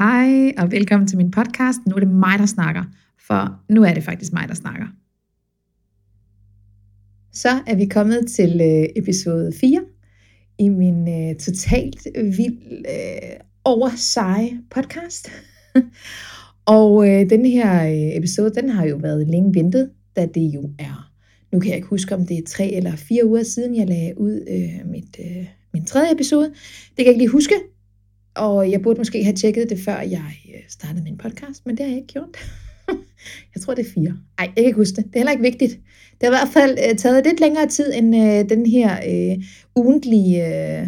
Hej og velkommen til min podcast. Nu er det mig, der snakker, for nu er det faktisk mig, der snakker. Så er vi kommet til øh, episode 4 i min øh, totalt vild øh, overseje podcast. og øh, den her øh, episode, den har jo været længe ventet, da det jo er, nu kan jeg ikke huske, om det er tre eller fire uger siden, jeg lagde ud øh, mit, øh, min tredje episode. Det kan jeg ikke lige huske, og jeg burde måske have tjekket det, før jeg øh, startede min podcast, men det har jeg ikke gjort. jeg tror, det er fire. Ej, jeg kan ikke huske det. Det er heller ikke vigtigt. Det har i hvert fald øh, taget lidt længere tid, end øh, den her øh, ugentlige øh,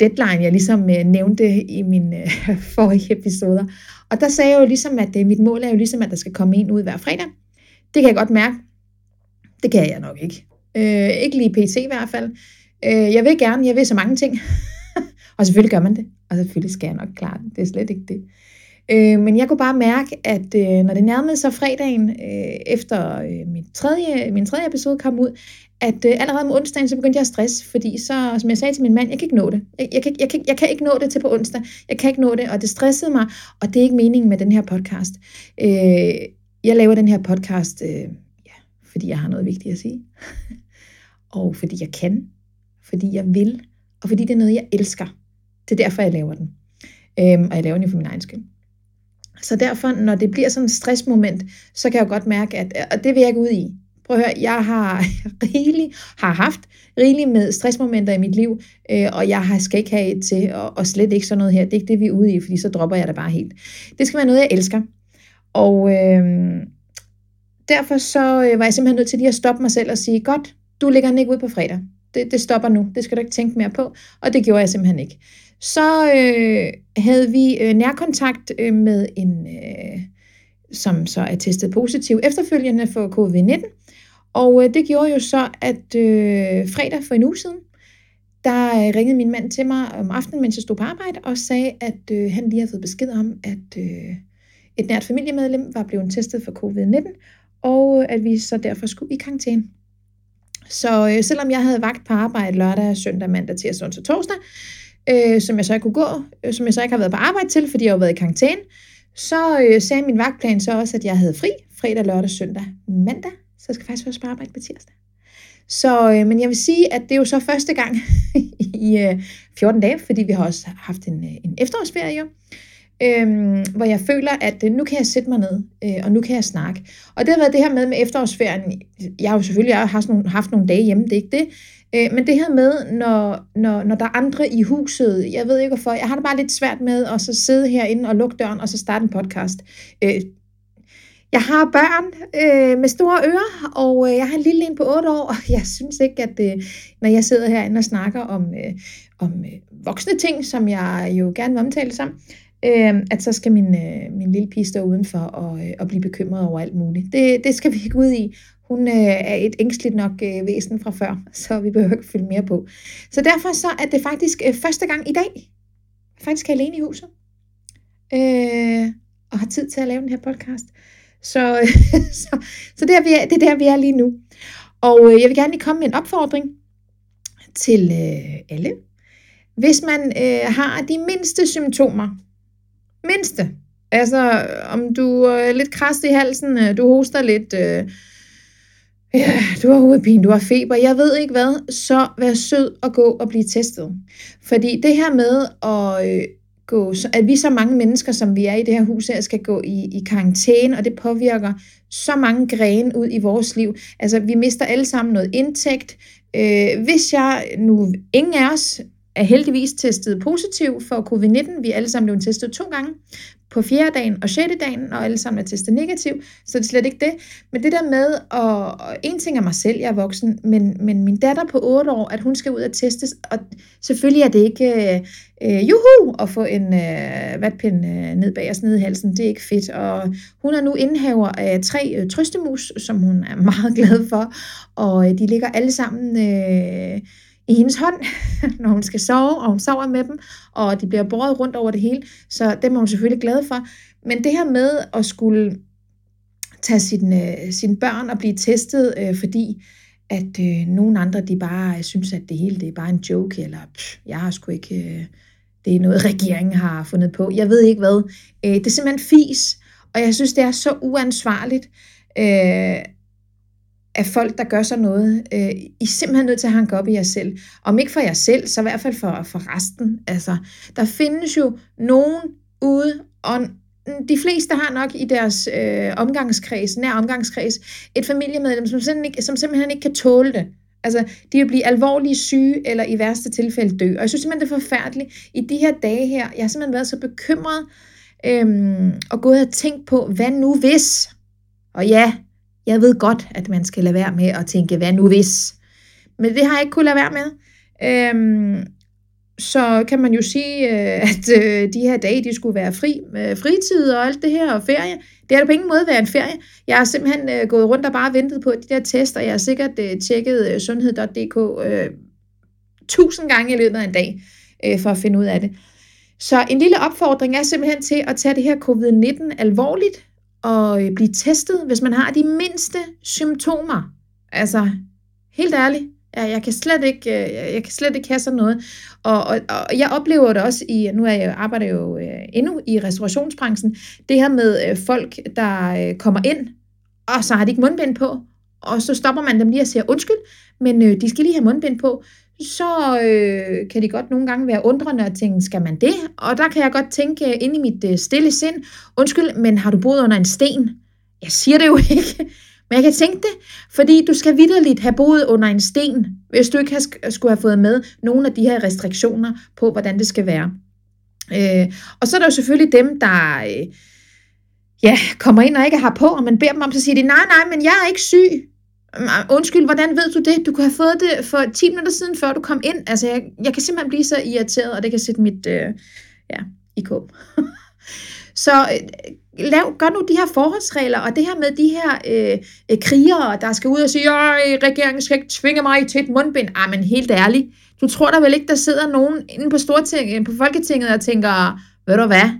deadline, jeg ligesom uh, nævnte i mine øh, forrige episoder. Og der sagde jeg jo ligesom, at det, mit mål er jo ligesom, at der skal komme en ud hver fredag. Det kan jeg godt mærke. Det kan jeg nok ikke. Øh, ikke lige PC i hvert fald. Øh, jeg vil gerne, jeg vil så mange ting. Og selvfølgelig gør man det, og selvfølgelig skal jeg nok klare det. Det er slet ikke det. Øh, men jeg kunne bare mærke, at øh, når det nærmede sig fredagen, øh, efter øh, min, tredje, min tredje episode kom ud, at øh, allerede om onsdagen, så begyndte jeg at stress, fordi så, som jeg sagde til min mand, jeg kan ikke nå det. Jeg, jeg, kan, jeg, kan, jeg kan ikke nå det til på onsdag. Jeg kan ikke nå det, og det stressede mig, og det er ikke meningen med den her podcast. Øh, jeg laver den her podcast, øh, ja, fordi jeg har noget vigtigt at sige. og fordi jeg kan. Fordi jeg vil. Og fordi det er noget, jeg elsker. Det er derfor, jeg laver den. Øhm, og jeg laver den jo for min egen skyld. Så derfor, når det bliver sådan et stressmoment, så kan jeg jo godt mærke, at og det vil jeg ikke ud i. Prøv at høre, jeg har rigelig, har haft rigeligt med stressmomenter i mit liv, øh, og jeg skal ikke have et til, og, og slet ikke sådan noget her. Det er ikke det, vi er ude i, fordi så dropper jeg det bare helt. Det skal være noget, jeg elsker. Og øh, derfor så øh, var jeg simpelthen nødt til lige at stoppe mig selv og sige, godt, du ligger den ikke ud på fredag. Det, det stopper nu. Det skal du ikke tænke mere på. Og det gjorde jeg simpelthen ikke så øh, havde vi øh, nærkontakt øh, med en, øh, som så er testet positiv efterfølgende for covid-19. Og øh, det gjorde jo så, at øh, fredag for en uge siden, der øh, ringede min mand til mig om aftenen, mens jeg stod på arbejde, og sagde, at øh, han lige havde fået besked om, at øh, et nært familiemedlem var blevet testet for covid-19, og øh, at vi så derfor skulle i karantæne. Så øh, selvom jeg havde vagt på arbejde lørdag, søndag, mandag, tirsdag, onsdag, torsdag, øh, som jeg så ikke kunne gå, øh, som jeg så ikke har været på arbejde til, fordi jeg har været i karantæne, så øh, sagde min vagtplan så også, at jeg havde fri fredag, lørdag, søndag, mandag, så jeg skal faktisk først på arbejde på tirsdag. Så, øh, men jeg vil sige, at det er jo så første gang i øh, 14 dage, fordi vi har også haft en, øh, en efterårsferie, øhm, hvor jeg føler, at øh, nu kan jeg sætte mig ned, øh, og nu kan jeg snakke. Og det har været det her med med efterårsferien. Jeg har jo selvfølgelig haft nogle, haft nogle dage hjemme, det er ikke det. Øh, men det her med, når, når, når der er andre i huset, jeg ved ikke hvorfor, jeg har det bare lidt svært med at så sidde herinde og lukke døren, og så starte en podcast. Øh, jeg har børn øh, med store ører, og øh, jeg har en lille en på 8 år, og jeg synes ikke, at øh, når jeg sidder herinde og snakker om, øh, om øh, voksne ting, som jeg jo gerne vil omtale sammen, øh, at så skal min, øh, min lille pige stå udenfor og, øh, og blive bekymret over alt muligt. Det, det skal vi ikke ud i. Hun øh, er et ængstligt nok øh, væsen fra før, så vi behøver ikke fylde mere på. Så derfor så er det faktisk øh, første gang i dag, jeg faktisk er alene i huset, øh, og har tid til at lave den her podcast. Så, så, så det, er, vi er, det er der, vi er lige nu. Og øh, jeg vil gerne lige komme med en opfordring til øh, alle. Hvis man øh, har de mindste symptomer, mindste, altså om du er lidt krast i halsen, øh, du hoster lidt, øh, Ja, du har hovedpine, du har feber, jeg ved ikke hvad, så vær sød og gå og blive testet. Fordi det her med at øh, gå, at vi så mange mennesker, som vi er i det her hus her, skal gå i, i karantæne, og det påvirker så mange grene ud i vores liv. Altså, vi mister alle sammen noget indtægt. Øh, hvis jeg nu, ingen af os er heldigvis testet positiv for covid-19. Vi er alle sammen blevet testet to gange på fjerde dagen og sjette dagen, og alle sammen er testet negativ, så det er slet ikke det. Men det der med, at, og en ting er mig selv, jeg er voksen, men, men min datter på 8 år, at hun skal ud og testes, og selvfølgelig er det ikke øh, øh juhu at få en øh, vatpind øh, ned bag os, ned i halsen, det er ikke fedt, og hun er nu indhaver af tre øh, trøstemus, som hun er meget glad for, og øh, de ligger alle sammen... Øh, i hendes hånd, når hun skal sove, og hun sover med dem, og de bliver båret rundt over det hele, så dem er hun selvfølgelig glad for. Men det her med at skulle tage sine, øh, sine børn og blive testet, øh, fordi at øh, nogle andre, de bare øh, synes, at det hele det er bare en joke, eller pff, jeg har sgu ikke, øh, det det er noget, regeringen har fundet på. Jeg ved ikke hvad. Øh, det er simpelthen fis, og jeg synes, det er så uansvarligt, øh, af folk, der gør sådan noget. Øh, I er simpelthen nødt til at hanke op i jer selv. Om ikke for jer selv, så i hvert fald for, for resten. Altså, der findes jo nogen ude, og de fleste har nok i deres øh, omgangskreds, nær omgangskreds, et familiemedlem, som simpelthen, ikke, som simpelthen ikke kan tåle det. Altså, de vil blive alvorligt syge, eller i værste tilfælde dø. Og jeg synes simpelthen, det er forfærdeligt. I de her dage her, jeg har simpelthen været så bekymret, øhm, og gået og tænkt på, hvad nu hvis? Og ja, jeg ved godt, at man skal lade være med at tænke, hvad nu hvis? Men det har jeg ikke kunnet lade være med. Øhm, så kan man jo sige, øh, at øh, de her dage, de skulle være fri, øh, fritid og alt det her, og ferie. Det har da på ingen måde været en ferie. Jeg har simpelthen gået rundt og bare ventet på de der tester. Jeg har sikkert tjekket sundhed.dk tusind gange i løbet af en dag, for at finde ud af det. Så en lille opfordring er simpelthen til at tage det her covid-19 alvorligt, og øh, blive testet, hvis man har de mindste symptomer. Altså, helt ærligt, jeg, jeg kan slet ikke, øh, jeg, kan slet ikke have sådan noget. Og, og, og jeg oplever det også i, nu er jeg, arbejder jeg jo øh, endnu i restaurationsbranchen, det her med folk, der kommer ind, og så har de ikke mundbind på, og så stopper man dem lige og siger undskyld, men de skal lige have mundbind på, så øh, kan det godt nogle gange være undrende at tænke, skal man det? Og der kan jeg godt tænke øh, ind i mit øh, stille sind, undskyld, men har du boet under en sten? Jeg siger det jo ikke, men jeg kan tænke det, fordi du skal vidderligt have boet under en sten, hvis du ikke har, skulle have fået med nogle af de her restriktioner på, hvordan det skal være. Øh, og så er der jo selvfølgelig dem, der øh, ja, kommer ind og ikke har på, og man beder dem om, så siger de, nej, nej, men jeg er ikke syg. Undskyld, hvordan ved du det? Du kunne have fået det for 10 minutter siden, før du kom ind. Altså, jeg, jeg kan simpelthen blive så irriteret, og det kan sætte mit, øh, ja, IK. så øh, lav, gør nu de her forholdsregler, og det her med de her øh, øh krigere, der skal ud og sige, at regeringen skal ikke tvinge mig til et mundbind. Ah, men helt ærligt, du tror da vel ikke, der sidder nogen inde på, Storting, på Folketinget og tænker, ved du hvad,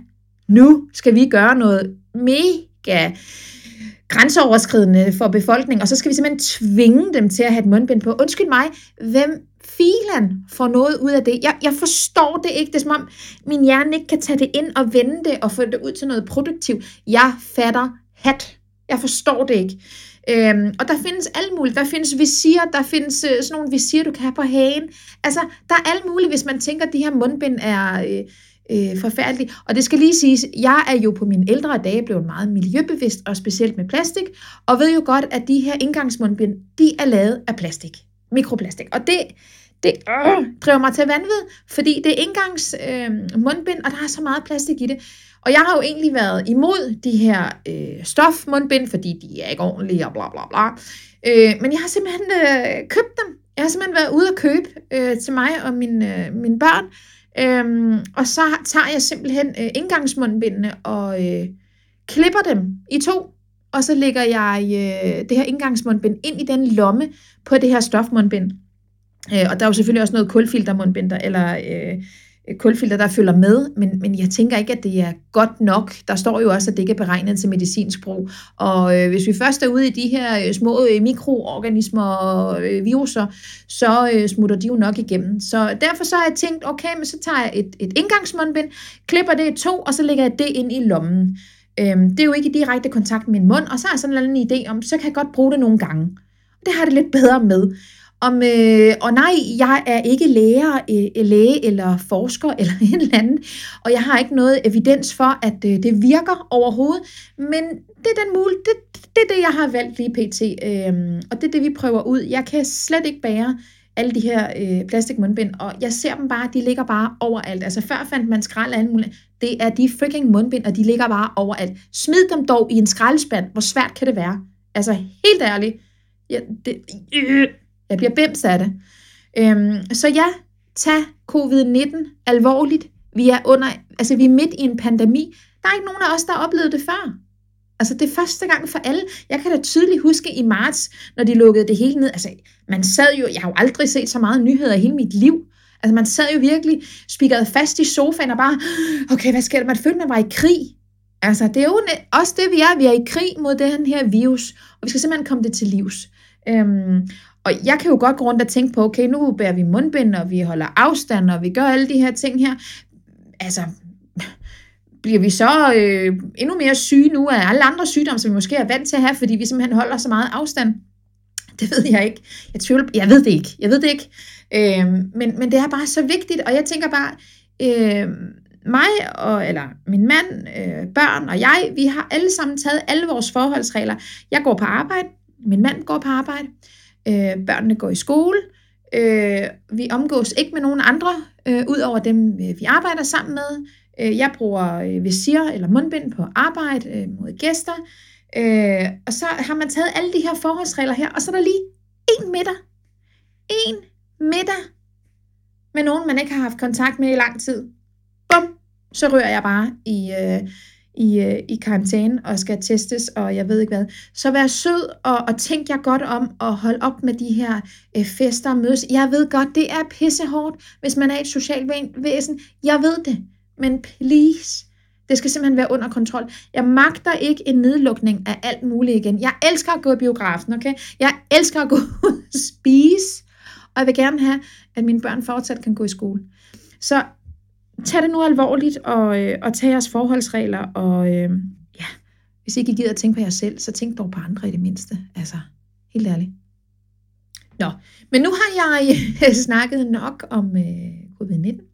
nu skal vi gøre noget mega grænseoverskridende for befolkningen, og så skal vi simpelthen tvinge dem til at have et mundbind på. Undskyld mig, hvem filan får noget ud af det? Jeg, jeg forstår det ikke. Det er som om, min hjerne ikke kan tage det ind og vende det og få det ud til noget produktivt. Jeg fatter hat. Jeg forstår det ikke. Øhm, og der findes alt muligt. Der findes visir, der findes øh, sådan nogle visir, du kan have på hagen. Altså, der er alt muligt, hvis man tænker, at de her mundbind er... Øh, øh, forfærdeligt. Og det skal lige siges, jeg er jo på mine ældre dage blevet meget miljøbevidst, og specielt med plastik, og ved jo godt, at de her indgangsmundbind, de er lavet af plastik. Mikroplastik. Og det, det øh, driver mig til vanvid, fordi det er indgangsmundbind, øh, og der er så meget plastik i det. Og jeg har jo egentlig været imod de her øh, stofmundbind, fordi de er ikke ordentlige og bla bla bla. Øh, men jeg har simpelthen øh, købt dem. Jeg har simpelthen været ude og købe øh, til mig og mine, øh, mine børn. Øhm, og så tager jeg simpelthen øh, indgangsmundbindene og øh, klipper dem i to, og så lægger jeg øh, det her indgangsmundbind ind i den lomme på det her stofmundbind. Øh, og der er jo selvfølgelig også noget kulfiltermundbind, der, eller øh, Øh, kulfilter, der følger med, men, men jeg tænker ikke, at det er godt nok. Der står jo også, at det ikke er beregnet til medicinsk brug. Og øh, hvis vi først er ude i de her øh, små øh, mikroorganismer og øh, viruser, så øh, smutter de jo nok igennem. Så derfor så har jeg tænkt, okay, men så tager jeg et, et indgangsmundbind, klipper det i to, og så lægger jeg det ind i lommen. Øhm, det er jo ikke i direkte kontakt med min mund, og så har jeg sådan en eller anden idé om, så kan jeg godt bruge det nogle gange. Det har det lidt bedre med om, øh, og nej, jeg er ikke læger, øh, læge eller forsker eller en eller anden, og jeg har ikke noget evidens for, at øh, det virker overhovedet, men det er den mul, det, det er det, jeg har valgt lige pt, øh, og det er det, vi prøver ud. Jeg kan slet ikke bære alle de her øh, plastikmundbind, og jeg ser dem bare, de ligger bare overalt. Altså før fandt man skrald af muligt. Det er de freaking mundbind, og de ligger bare overalt. Smid dem dog i en skraldespand. Hvor svært kan det være? Altså helt ærligt. Ja, det, øh, jeg bliver bims af det. Øhm, så ja, tag covid-19 alvorligt. Vi er, under, altså, vi er midt i en pandemi. Der er ikke nogen af os, der har oplevet det før. Altså det er første gang for alle. Jeg kan da tydeligt huske i marts, når de lukkede det hele ned. Altså man sad jo, jeg har jo aldrig set så meget nyheder i hele mit liv. Altså man sad jo virkelig spikret fast i sofaen og bare, okay, hvad sker der? Man følte, man var i krig. Altså det er jo også det, vi er. Vi er i krig mod den her virus, og vi skal simpelthen komme det til livs. Øhm, og jeg kan jo godt gå rundt og tænke på, okay, nu bærer vi mundbind, og vi holder afstand, og vi gør alle de her ting her. altså, bliver vi så øh, endnu mere syge nu af alle andre sygdomme, som vi måske er vant til at have, fordi vi simpelthen holder så meget afstand? Det ved jeg ikke. Jeg tvivler, jeg ved det ikke. Jeg ved det ikke. Øh, men, men det er bare så vigtigt, og jeg tænker bare, øh, mig og, eller min mand, øh, børn og jeg, vi har alle sammen taget alle vores forholdsregler. Jeg går på arbejde, min mand går på arbejde, øh, børnene går i skole, øh, vi omgås ikke med nogen andre, øh, ud over dem, øh, vi arbejder sammen med. Øh, jeg bruger øh, visir eller mundbind på arbejde øh, mod gæster, øh, og så har man taget alle de her forholdsregler her, og så er der lige en middag. En middag med nogen, man ikke har haft kontakt med i lang tid. Bum, så rører jeg bare i, øh, i, øh, i karantæne og skal testes, og jeg ved ikke hvad. Så vær sød og, og tænk jer godt om og hold op med de her øh, fester og mødes. Jeg ved godt, det er pissehårdt, hvis man er et socialt væsen. Jeg ved det, men please, det skal simpelthen være under kontrol. Jeg magter ikke en nedlukning af alt muligt igen. Jeg elsker at gå i biografen, okay? Jeg elsker at gå ud og spise, og jeg vil gerne have, at mine børn fortsat kan gå i skole. Så tag det nu alvorligt, og, øh, og tag jeres forholdsregler, og øh, ja, hvis I ikke gider at tænke på jer selv, så tænk dog på andre i det mindste. Altså, helt ærligt. Nå, men nu har jeg snakket nok om øh, covid-19.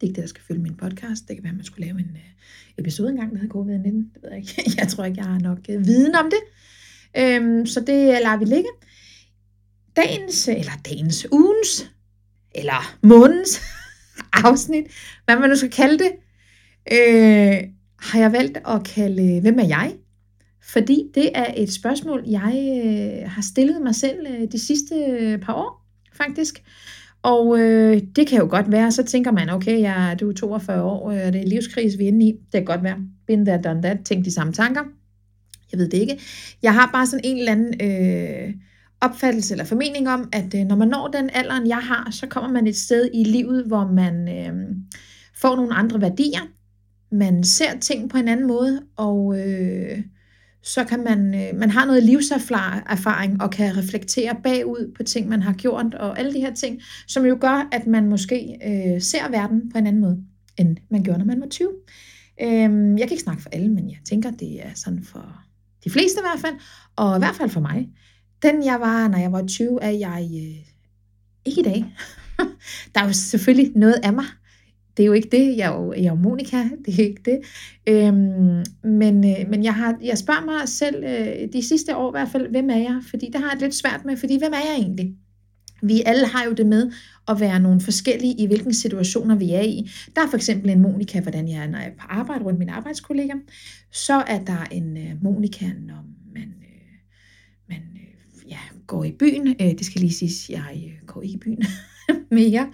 Det er ikke det, der skal følge min podcast. Det kan være, at man skulle lave en øh, episode engang, der hedder covid-19. Det ved jeg ikke. Jeg tror ikke, jeg har nok øh, viden om det. Øhm, så det lader vi ligge. Dagens, eller dagens, ugens, eller månedens afsnit, hvad man nu skal kalde det, øh, har jeg valgt at kalde, hvem er jeg? Fordi det er et spørgsmål, jeg øh, har stillet mig selv øh, de sidste øh, par år, faktisk. Og øh, det kan jo godt være, så tænker man, okay, jeg, du er 42 år, øh, og det er livskris, vi er inde i. Det kan godt være. Been there, done that. Tænk de samme tanker. Jeg ved det ikke. Jeg har bare sådan en eller anden... Øh, opfattelse eller formening om, at øh, når man når den alderen, jeg har, så kommer man et sted i livet, hvor man øh, får nogle andre værdier. Man ser ting på en anden måde, og øh, så kan man, øh, man har noget livserfaring og kan reflektere bagud på ting, man har gjort, og alle de her ting, som jo gør, at man måske øh, ser verden på en anden måde, end man gjorde, når man var 20. Øh, jeg kan ikke snakke for alle, men jeg tænker, det er sådan for de fleste i hvert fald, og i hvert fald for mig. Den jeg var, når jeg var 20, er jeg øh, ikke i dag. der er jo selvfølgelig noget af mig. Det er jo ikke det. Jeg er jo, jeg er jo Monika. Det er ikke det. Øhm, men øh, men jeg, har, jeg spørger mig selv øh, de sidste år i hvert fald, hvem er jeg? Fordi det har jeg lidt svært med, fordi hvem er jeg egentlig? Vi alle har jo det med at være nogle forskellige i hvilke situationer vi er i. Der er for eksempel en Monika, hvordan jeg er, når jeg er på arbejde rundt mine arbejdskolleger. Så er der en øh, Monika, når man, øh, man øh, ja, går i byen. Øh, det skal lige siges, jeg øh, går ikke i byen mere.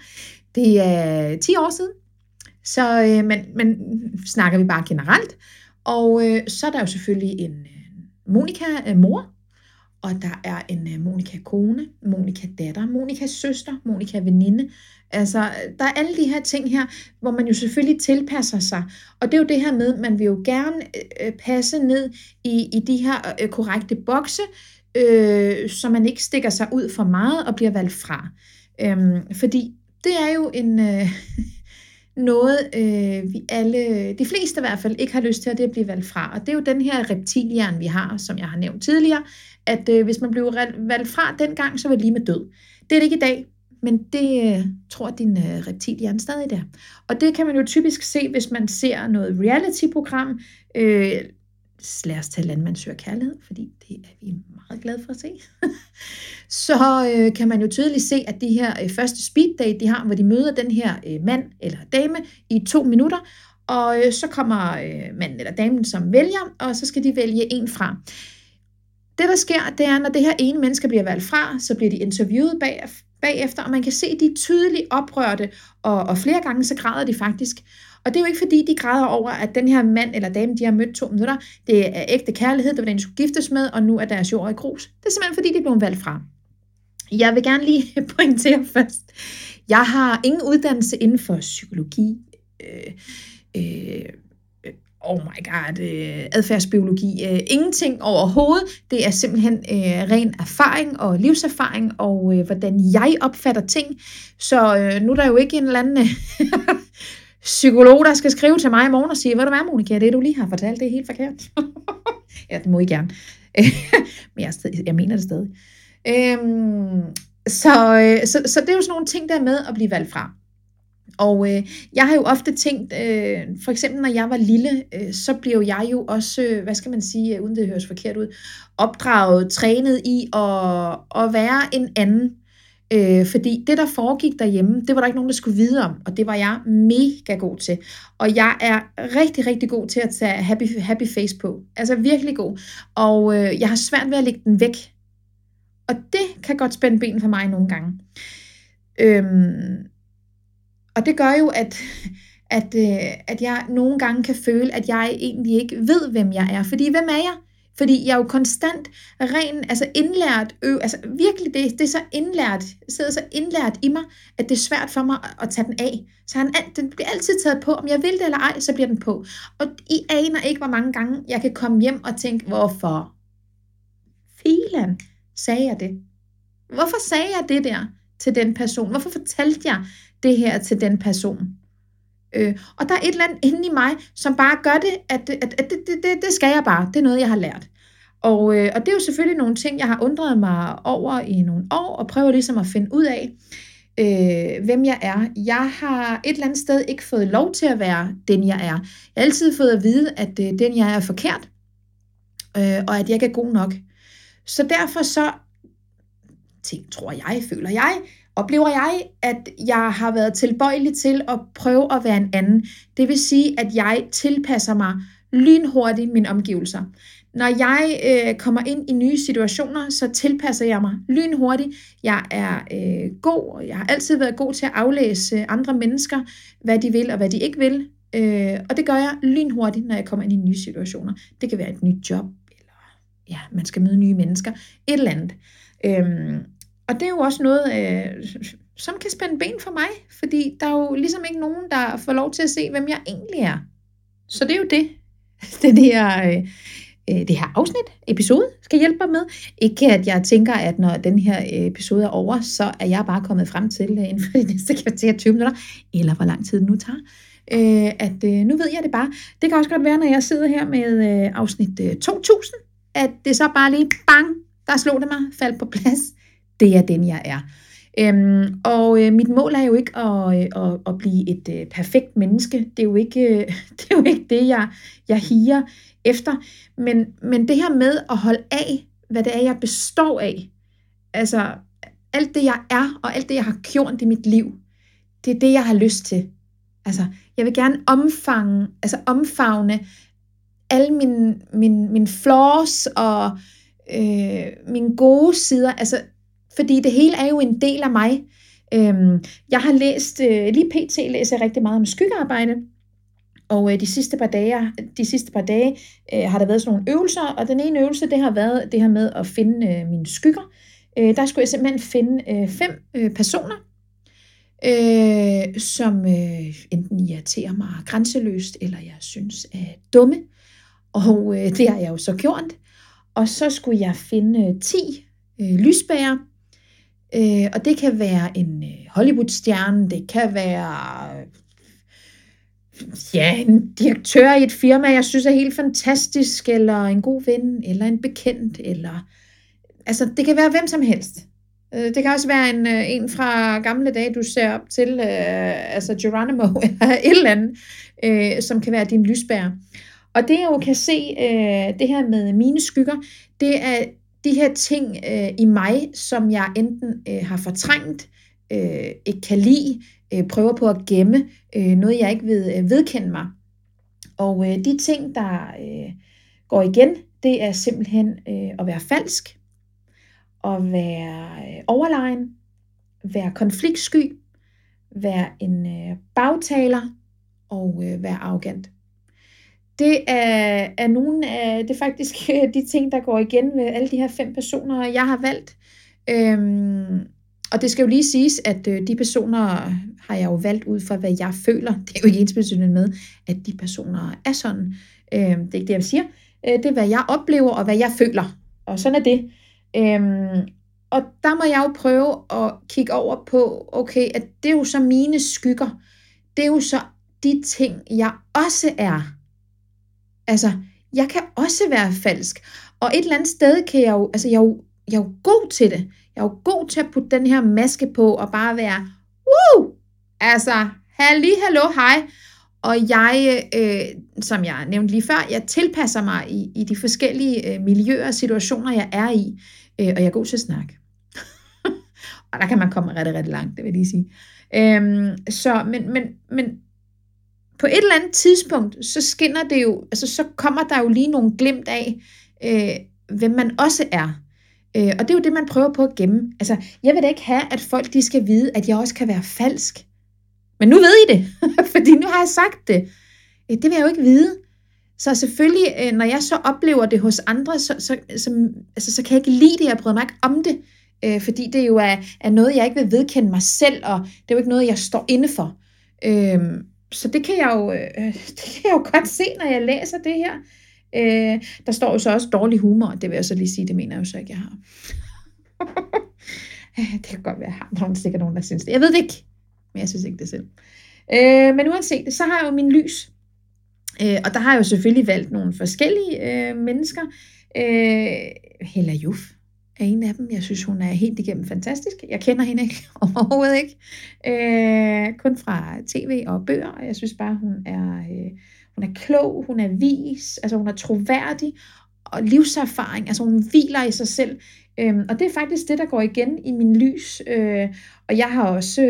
Det er 10 år siden. Så, øh, men, men snakker vi bare generelt. Og øh, så er der jo selvfølgelig en øh, Monika-mor, og der er en Monika kone, Monika datter, Monika søster, Monika veninde. Altså, der er alle de her ting her, hvor man jo selvfølgelig tilpasser sig. Og det er jo det her med, man vil jo gerne øh, passe ned i, i de her øh, korrekte bokse, øh, så man ikke stikker sig ud for meget og bliver valgt fra. Øhm, fordi det er jo en øh, noget, øh, vi alle, de fleste i hvert fald, ikke har lyst til, at det bliver valgt fra. Og det er jo den her reptilhjern, vi har, som jeg har nævnt tidligere, at øh, hvis man blev valgt fra dengang, så var det lige med død. Det er det ikke i dag, men det øh, tror din øh, reptilhjerne stadig der. Og det kan man jo typisk se, hvis man ser noget reality-program. Øh, lad os tage landmand søger kærlighed, fordi det er vi meget glad for at se. så øh, kan man jo tydeligt se, at det her øh, første speed date, de har, hvor de møder den her øh, mand eller dame i to minutter, og øh, så kommer øh, manden eller damen som vælger, og så skal de vælge en fra. Det, der sker, det er, når det her ene menneske bliver valgt fra, så bliver de interviewet bag, bagefter, og man kan se, at de er tydeligt oprørte, og, og flere gange så græder de faktisk. Og det er jo ikke fordi, de græder over, at den her mand eller dame, de har mødt to minutter, det er ægte kærlighed, det var den, de skulle giftes med, og nu er deres jord i grus. Det er simpelthen fordi, de blev valgt fra. Jeg vil gerne lige pointere først. Jeg har ingen uddannelse inden for psykologi, øh, øh, oh my god, øh, adfærdsbiologi, øh, ingenting overhovedet. Det er simpelthen øh, ren erfaring og livserfaring, og øh, hvordan jeg opfatter ting. Så øh, nu er der jo ikke en eller anden psykolog, der skal skrive til mig i morgen og sige, hvad du er, Monika, det du lige har fortalt, det er helt forkert. ja, det må I gerne. Men jeg, jeg mener det stadig. Øhm, så, øh, så, så det er jo sådan nogle ting, der med at blive valgt fra. Og øh, jeg har jo ofte tænkt, øh, for eksempel når jeg var lille, øh, så blev jeg jo også, øh, hvad skal man sige, øh, uden det høres forkert ud, opdraget, trænet i at, at være en anden. Øh, fordi det, der foregik derhjemme, det var der ikke nogen, der skulle vide om, og det var jeg mega god til. Og jeg er rigtig, rigtig god til at tage happy, happy face på. Altså virkelig god. Og øh, jeg har svært ved at lægge den væk. Og det kan godt spænde ben for mig nogle gange. Øhm, og det gør jo, at, at, øh, at jeg nogle gange kan føle, at jeg egentlig ikke ved, hvem jeg er. Fordi hvem er jeg? Fordi jeg er jo konstant ren, altså indlært, ø, altså virkelig det, det er så indlært, sidder så indlært i mig, at det er svært for mig at, at tage den af. Så han, den bliver altid taget på, om jeg vil det eller ej, så bliver den på. Og I aner ikke, hvor mange gange jeg kan komme hjem og tænke, hvorfor filan sagde jeg det? Hvorfor sagde jeg det der til den person? Hvorfor fortalte jeg det her til den person? Øh, og der er et eller andet inde i mig, som bare gør det, at, at, at det, det, det, det skal jeg bare. Det er noget, jeg har lært. Og, øh, og det er jo selvfølgelig nogle ting, jeg har undret mig over i nogle år, og prøver ligesom at finde ud af, øh, hvem jeg er. Jeg har et eller andet sted ikke fået lov til at være den, jeg er. Jeg har altid fået at vide, at øh, den, jeg er, er forkert, øh, og at jeg ikke er god nok. Så derfor så, ting, tror jeg, føler jeg, oplever jeg, at jeg har været tilbøjelig til at prøve at være en anden. Det vil sige, at jeg tilpasser mig lynhurtigt mine omgivelser. Når jeg øh, kommer ind i nye situationer, så tilpasser jeg mig lynhurtigt. Jeg er øh, god, og jeg har altid været god til at aflæse andre mennesker, hvad de vil og hvad de ikke vil. Øh, og det gør jeg lynhurtigt, når jeg kommer ind i nye situationer. Det kan være et nyt job, eller ja, man skal møde nye mennesker, et eller andet. Øh, og det er jo også noget, øh, som kan spænde ben for mig, fordi der er jo ligesom ikke nogen, der får lov til at se, hvem jeg egentlig er. Så det er jo det, den her, øh, øh, det her afsnit, episode, skal hjælpe mig med. Ikke at jeg tænker, at når den her øh, episode er over, så er jeg bare kommet frem til øh, inden for de næste kvarter 20 minutter, eller hvor lang tid det nu tager. Øh, at øh, nu ved jeg det bare. Det kan også godt være, når jeg sidder her med øh, afsnit øh, 2000, at det så bare lige bang, der slog det mig, faldt på plads det er den, jeg er. Øhm, og øh, mit mål er jo ikke at, øh, at, at blive et øh, perfekt menneske. Det er jo ikke øh, det, er jo ikke det jeg, jeg higer efter. Men, men det her med at holde af, hvad det er, jeg består af. Altså, alt det, jeg er, og alt det, jeg har gjort i mit liv, det er det, jeg har lyst til. Altså, jeg vil gerne omfange, altså omfavne alle mine, mine, mine flaws og øh, mine gode sider. Altså, fordi det hele er jo en del af mig. Øhm, jeg har læst, øh, lige pt. læser jeg rigtig meget om skyggearbejde, og øh, de sidste par dage, de sidste par dage øh, har der været sådan nogle øvelser, og den ene øvelse, det har været det her med at finde øh, mine skygger. Øh, der skulle jeg simpelthen finde øh, fem øh, personer, øh, som øh, enten irriterer mig grænseløst, eller jeg synes er dumme. Og øh, det har jeg jo så gjort. Og så skulle jeg finde øh, 10 øh, lysbærer, Øh, og det kan være en øh, Hollywood-stjerne, det kan være øh, ja, en direktør i et firma, jeg synes er helt fantastisk, eller en god ven, eller en bekendt, eller altså det kan være hvem som helst. Øh, det kan også være en, øh, en fra gamle dage, du ser op til, øh, altså Geronimo, eller et eller andet, øh, som kan være din lysbær. Og det jeg jo kan se, øh, det her med mine skygger, det er de her ting øh, i mig, som jeg enten øh, har fortrængt, øh, ikke kan lide, øh, prøver på at gemme, øh, noget jeg ikke ved øh, vedkende mig. Og øh, de ting, der øh, går igen, det er simpelthen øh, at være falsk, at være øh, overlegen, være konfliktsky, være en øh, bagtaler og øh, være arrogant det er, er nogle af det faktisk øh, de ting, der går igen med alle de her fem personer, jeg har valgt. Øhm, og det skal jo lige siges, at øh, de personer har jeg jo valgt ud fra, hvad jeg føler. Det er jo ikke ensbetydende med, at de personer er sådan. Øhm, det er ikke det, jeg siger. Øh, det er, hvad jeg oplever, og hvad jeg føler. Og sådan er det. Øhm, og der må jeg jo prøve at kigge over på, okay, at det er jo så mine skygger. Det er jo så de ting, jeg også er. Altså, jeg kan også være falsk. Og et eller andet sted kan jeg jo, altså jeg er jo, jeg er jo god til det. Jeg er jo god til at putte den her maske på og bare være, woo! Altså, halli, hallo, hej. Og jeg, øh, som jeg nævnte lige før, jeg tilpasser mig i, i de forskellige øh, miljøer og situationer, jeg er i. Øh, og jeg er god til at snakke. og der kan man komme rigtig, rigtig langt, det vil jeg lige sige. Øhm, så, men, men, men på et eller andet tidspunkt, så skinner det jo, altså så kommer der jo lige nogle glimt af, øh, hvem man også er. Øh, og det er jo det, man prøver på at gemme. Altså, jeg vil da ikke have, at folk de skal vide, at jeg også kan være falsk. Men nu ved I det, fordi nu har jeg sagt det. Øh, det vil jeg jo ikke vide. Så selvfølgelig, øh, når jeg så oplever det hos andre, så, så, så, altså, så kan jeg ikke lide det, jeg bryder mig ikke om det, øh, fordi det jo er, er noget, jeg ikke vil vedkende mig selv, og det er jo ikke noget, jeg står inde for. Øh, så det kan, jeg jo, øh, det kan jeg jo godt se, når jeg læser det her. Øh, der står jo så også dårlig humor, det vil jeg så lige sige, det mener jeg jo så ikke, jeg har. det kan godt være, jeg har nogen, sikkert nogen, der synes det. Jeg ved det ikke, men jeg synes ikke det selv. Øh, men uanset så har jeg jo min lys. Øh, og der har jeg jo selvfølgelig valgt nogle forskellige øh, mennesker. Øh, Hella Juf er en af dem. Jeg synes, hun er helt igennem fantastisk. Jeg kender hende ikke overhovedet ikke. Øh, kun fra tv og bøger. Og jeg synes bare, hun er, øh, hun er klog, hun er vis, altså hun er troværdig og livserfaring. Altså hun hviler i sig selv. Øh, og det er faktisk det, der går igen i min lys. Øh, og jeg har også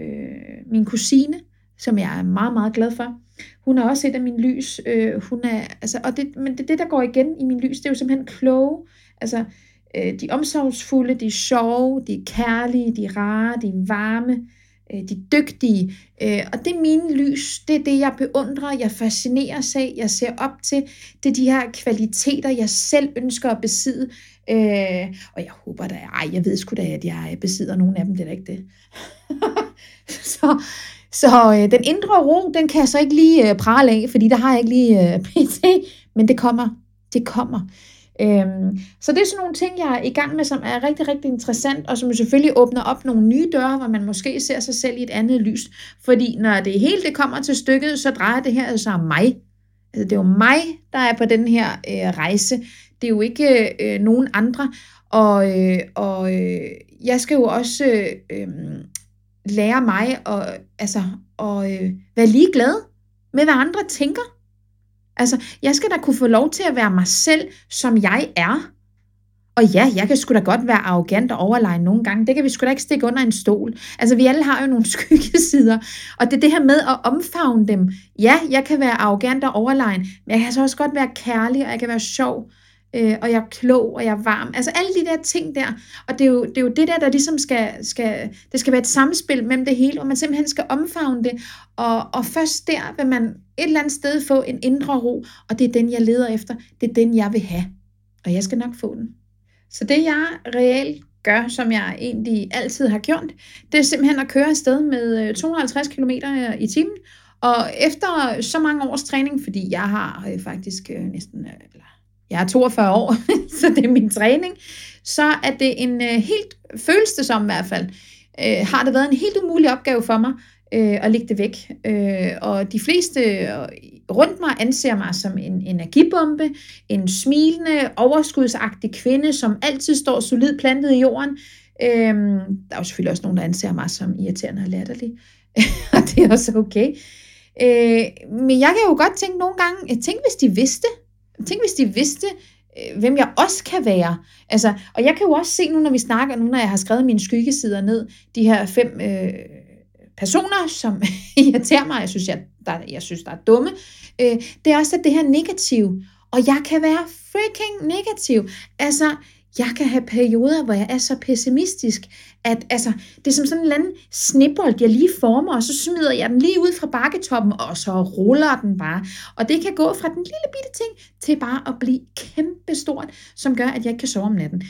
øh, min kusine, som jeg er meget, meget glad for. Hun er også et af mine lys. Øh, hun er, altså, og det, men det, det, der går igen i min lys, det er jo simpelthen kloge. Altså, øh, de er omsorgsfulde, de er sjove, de er kærlige, de er rare, de er varme, øh, de er dygtige. Øh, og det er mine lys, det er det, jeg beundrer, jeg fascinerer af, jeg ser op til. Det er de her kvaliteter, jeg selv ønsker at besidde. Øh, og jeg håber da, ej, jeg ved sgu da, at jeg besidder nogle af dem, det er da ikke det. så, så øh, den indre ro, den kan jeg så ikke lige øh, prale af, fordi der har jeg ikke lige øh, pt. Men det kommer. Det kommer. Øhm, så det er sådan nogle ting, jeg er i gang med, som er rigtig, rigtig interessant, og som selvfølgelig åbner op nogle nye døre, hvor man måske ser sig selv i et andet lys. Fordi når det hele det kommer til stykket, så drejer det her altså om mig. Altså, det er jo mig, der er på den her øh, rejse. Det er jo ikke øh, nogen andre. Og, øh, og øh, jeg skal jo også øh, øh, lære mig at, altså, at øh, være ligeglad med, hvad andre tænker. Altså, jeg skal da kunne få lov til at være mig selv, som jeg er. Og ja, jeg kan sgu da godt være arrogant og overlegen nogle gange. Det kan vi sgu da ikke stikke under en stol. Altså, vi alle har jo nogle skyggesider. Og det er det her med at omfavne dem. Ja, jeg kan være arrogant og overlegen, men jeg kan så også godt være kærlig, og jeg kan være sjov øh, og jeg er klog, og jeg er varm. Altså alle de der ting der. Og det er jo det, er jo det der, der ligesom skal, skal, det skal være et samspil mellem det hele, og man simpelthen skal omfavne det. Og, og først der vil man et eller andet sted få en indre ro, og det er den, jeg leder efter. Det er den, jeg vil have. Og jeg skal nok få den. Så det, jeg reelt gør, som jeg egentlig altid har gjort, det er simpelthen at køre afsted med øh, 250 km øh, i timen, og efter så mange års træning, fordi jeg har øh, faktisk øh, næsten, øh, eller jeg er 42 år, så det er min træning, så er det en øh, helt, føles det som i hvert fald, øh, har det været en helt umulig opgave for mig øh, at lægge det væk. Øh, og de fleste øh, rundt mig anser mig som en energibombe, en smilende, overskudsagtig kvinde, som altid står solid plantet i jorden. Øh, der er jo selvfølgelig også nogen, der anser mig som irriterende og latterlig, og det er også okay. Øh, men jeg kan jo godt tænke nogle gange, tænk hvis de vidste, Tænk, hvis de vidste, øh, hvem jeg også kan være. Altså, og jeg kan jo også se nu, når vi snakker, nu når jeg har skrevet mine skyggesider ned, de her fem øh, personer, som irriterer mig, jeg synes, jeg, der, jeg synes, der er dumme, øh, det er også at det her negativ. Og jeg kan være freaking negativ. Altså, jeg kan have perioder, hvor jeg er så pessimistisk, at altså, det er som sådan en eller anden snibbold, jeg lige former, og så smider jeg den lige ud fra bakketoppen, og så ruller den bare. Og det kan gå fra den lille bitte ting, til bare at blive kæmpestort, som gør, at jeg ikke kan sove om natten.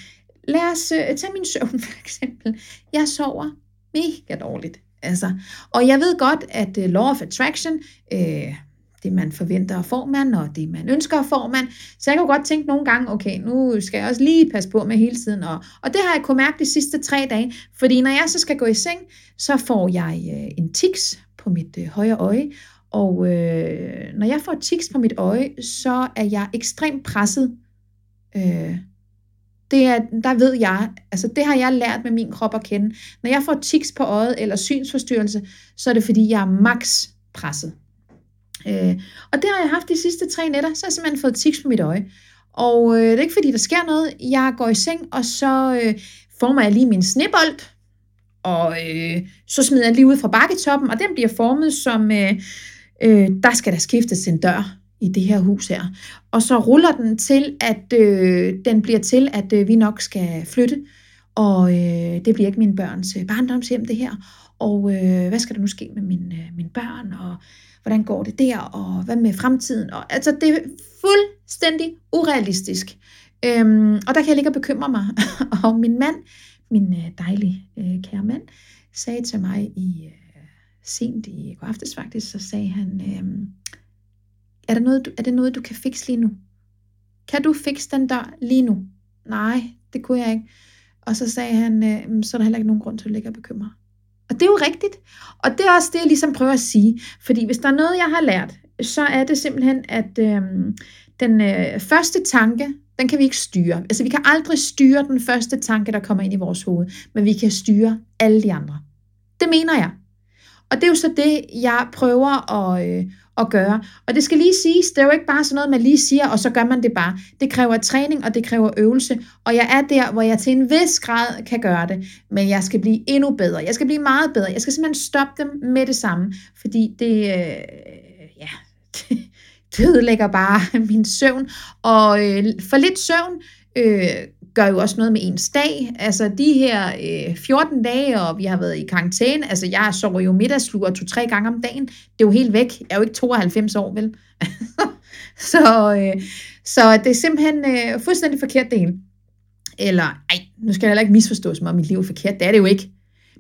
Lad os øh, tage min søvn for eksempel. Jeg sover mega dårligt. Altså, og jeg ved godt, at øh, Law of Attraction, øh, det man forventer får man, og det man ønsker får man. Så jeg kan godt tænke nogle gange, okay, nu skal jeg også lige passe på med hele tiden. Og, og det har jeg kunnet mærke de sidste tre dage, fordi når jeg så skal gå i seng, så får jeg øh, en tiks på mit øh, højre øje, Og øh, når jeg får tiks på mit øje, så er jeg ekstremt presset. Øh, det er, der ved jeg, altså det har jeg lært med min krop at kende. Når jeg får tiks på øjet eller synsforstyrrelse, så er det fordi, jeg er max presset. Øh, og det har jeg haft de sidste tre nætter, så har jeg simpelthen fået tiks på mit øje. Og øh, det er ikke fordi, der sker noget. Jeg går i seng, og så øh, former jeg lige min snebold, og øh, så smider jeg lige ud fra bakketoppen, og den bliver formet som, øh, øh, der skal der skiftes en dør i det her hus her. Og så ruller den til, at øh, den bliver til, at øh, vi nok skal flytte, og øh, det bliver ikke mine børns øh, barndomshjem det her. Og øh, hvad skal der nu ske med mine, øh, mine børn, og hvordan går det der, og hvad med fremtiden? Og, altså, det er fuldstændig urealistisk. Øhm, og der kan jeg ligge og bekymre mig. og min mand, min øh, dejlige øh, kære mand, sagde til mig i øh, sent i går aftes faktisk, så sagde han, øh, er, der noget, du, er det noget, du kan fikse lige nu? Kan du fikse den der lige nu? Nej, det kunne jeg ikke. Og så sagde han, øh, så er der heller ikke nogen grund til at ligge og bekymre. Og det er jo rigtigt. Og det er også det, jeg ligesom prøver at sige. Fordi hvis der er noget, jeg har lært, så er det simpelthen, at øh, den øh, første tanke, den kan vi ikke styre. Altså vi kan aldrig styre den første tanke, der kommer ind i vores hoved, men vi kan styre alle de andre. Det mener jeg. Og det er jo så det, jeg prøver at, øh, at gøre. Og det skal lige siges, det er jo ikke bare sådan noget, man lige siger, og så gør man det bare. Det kræver træning, og det kræver øvelse. Og jeg er der, hvor jeg til en vis grad kan gøre det. Men jeg skal blive endnu bedre. Jeg skal blive meget bedre. Jeg skal simpelthen stoppe dem med det samme. Fordi det, øh, ja, det, det ødelægger bare min søvn. Og øh, for lidt søvn øh, gør jo også noget med ens dag. Altså de her øh, 14 dage, og vi har været i karantæne, altså jeg sover jo middagslur to-tre gange om dagen. Det er jo helt væk. Jeg er jo ikke 92 år, vel? så, øh, så det er simpelthen øh, fuldstændig forkert det hele. Eller, ej, nu skal jeg heller ikke misforstås mig, om mit liv er forkert. Det er det jo ikke.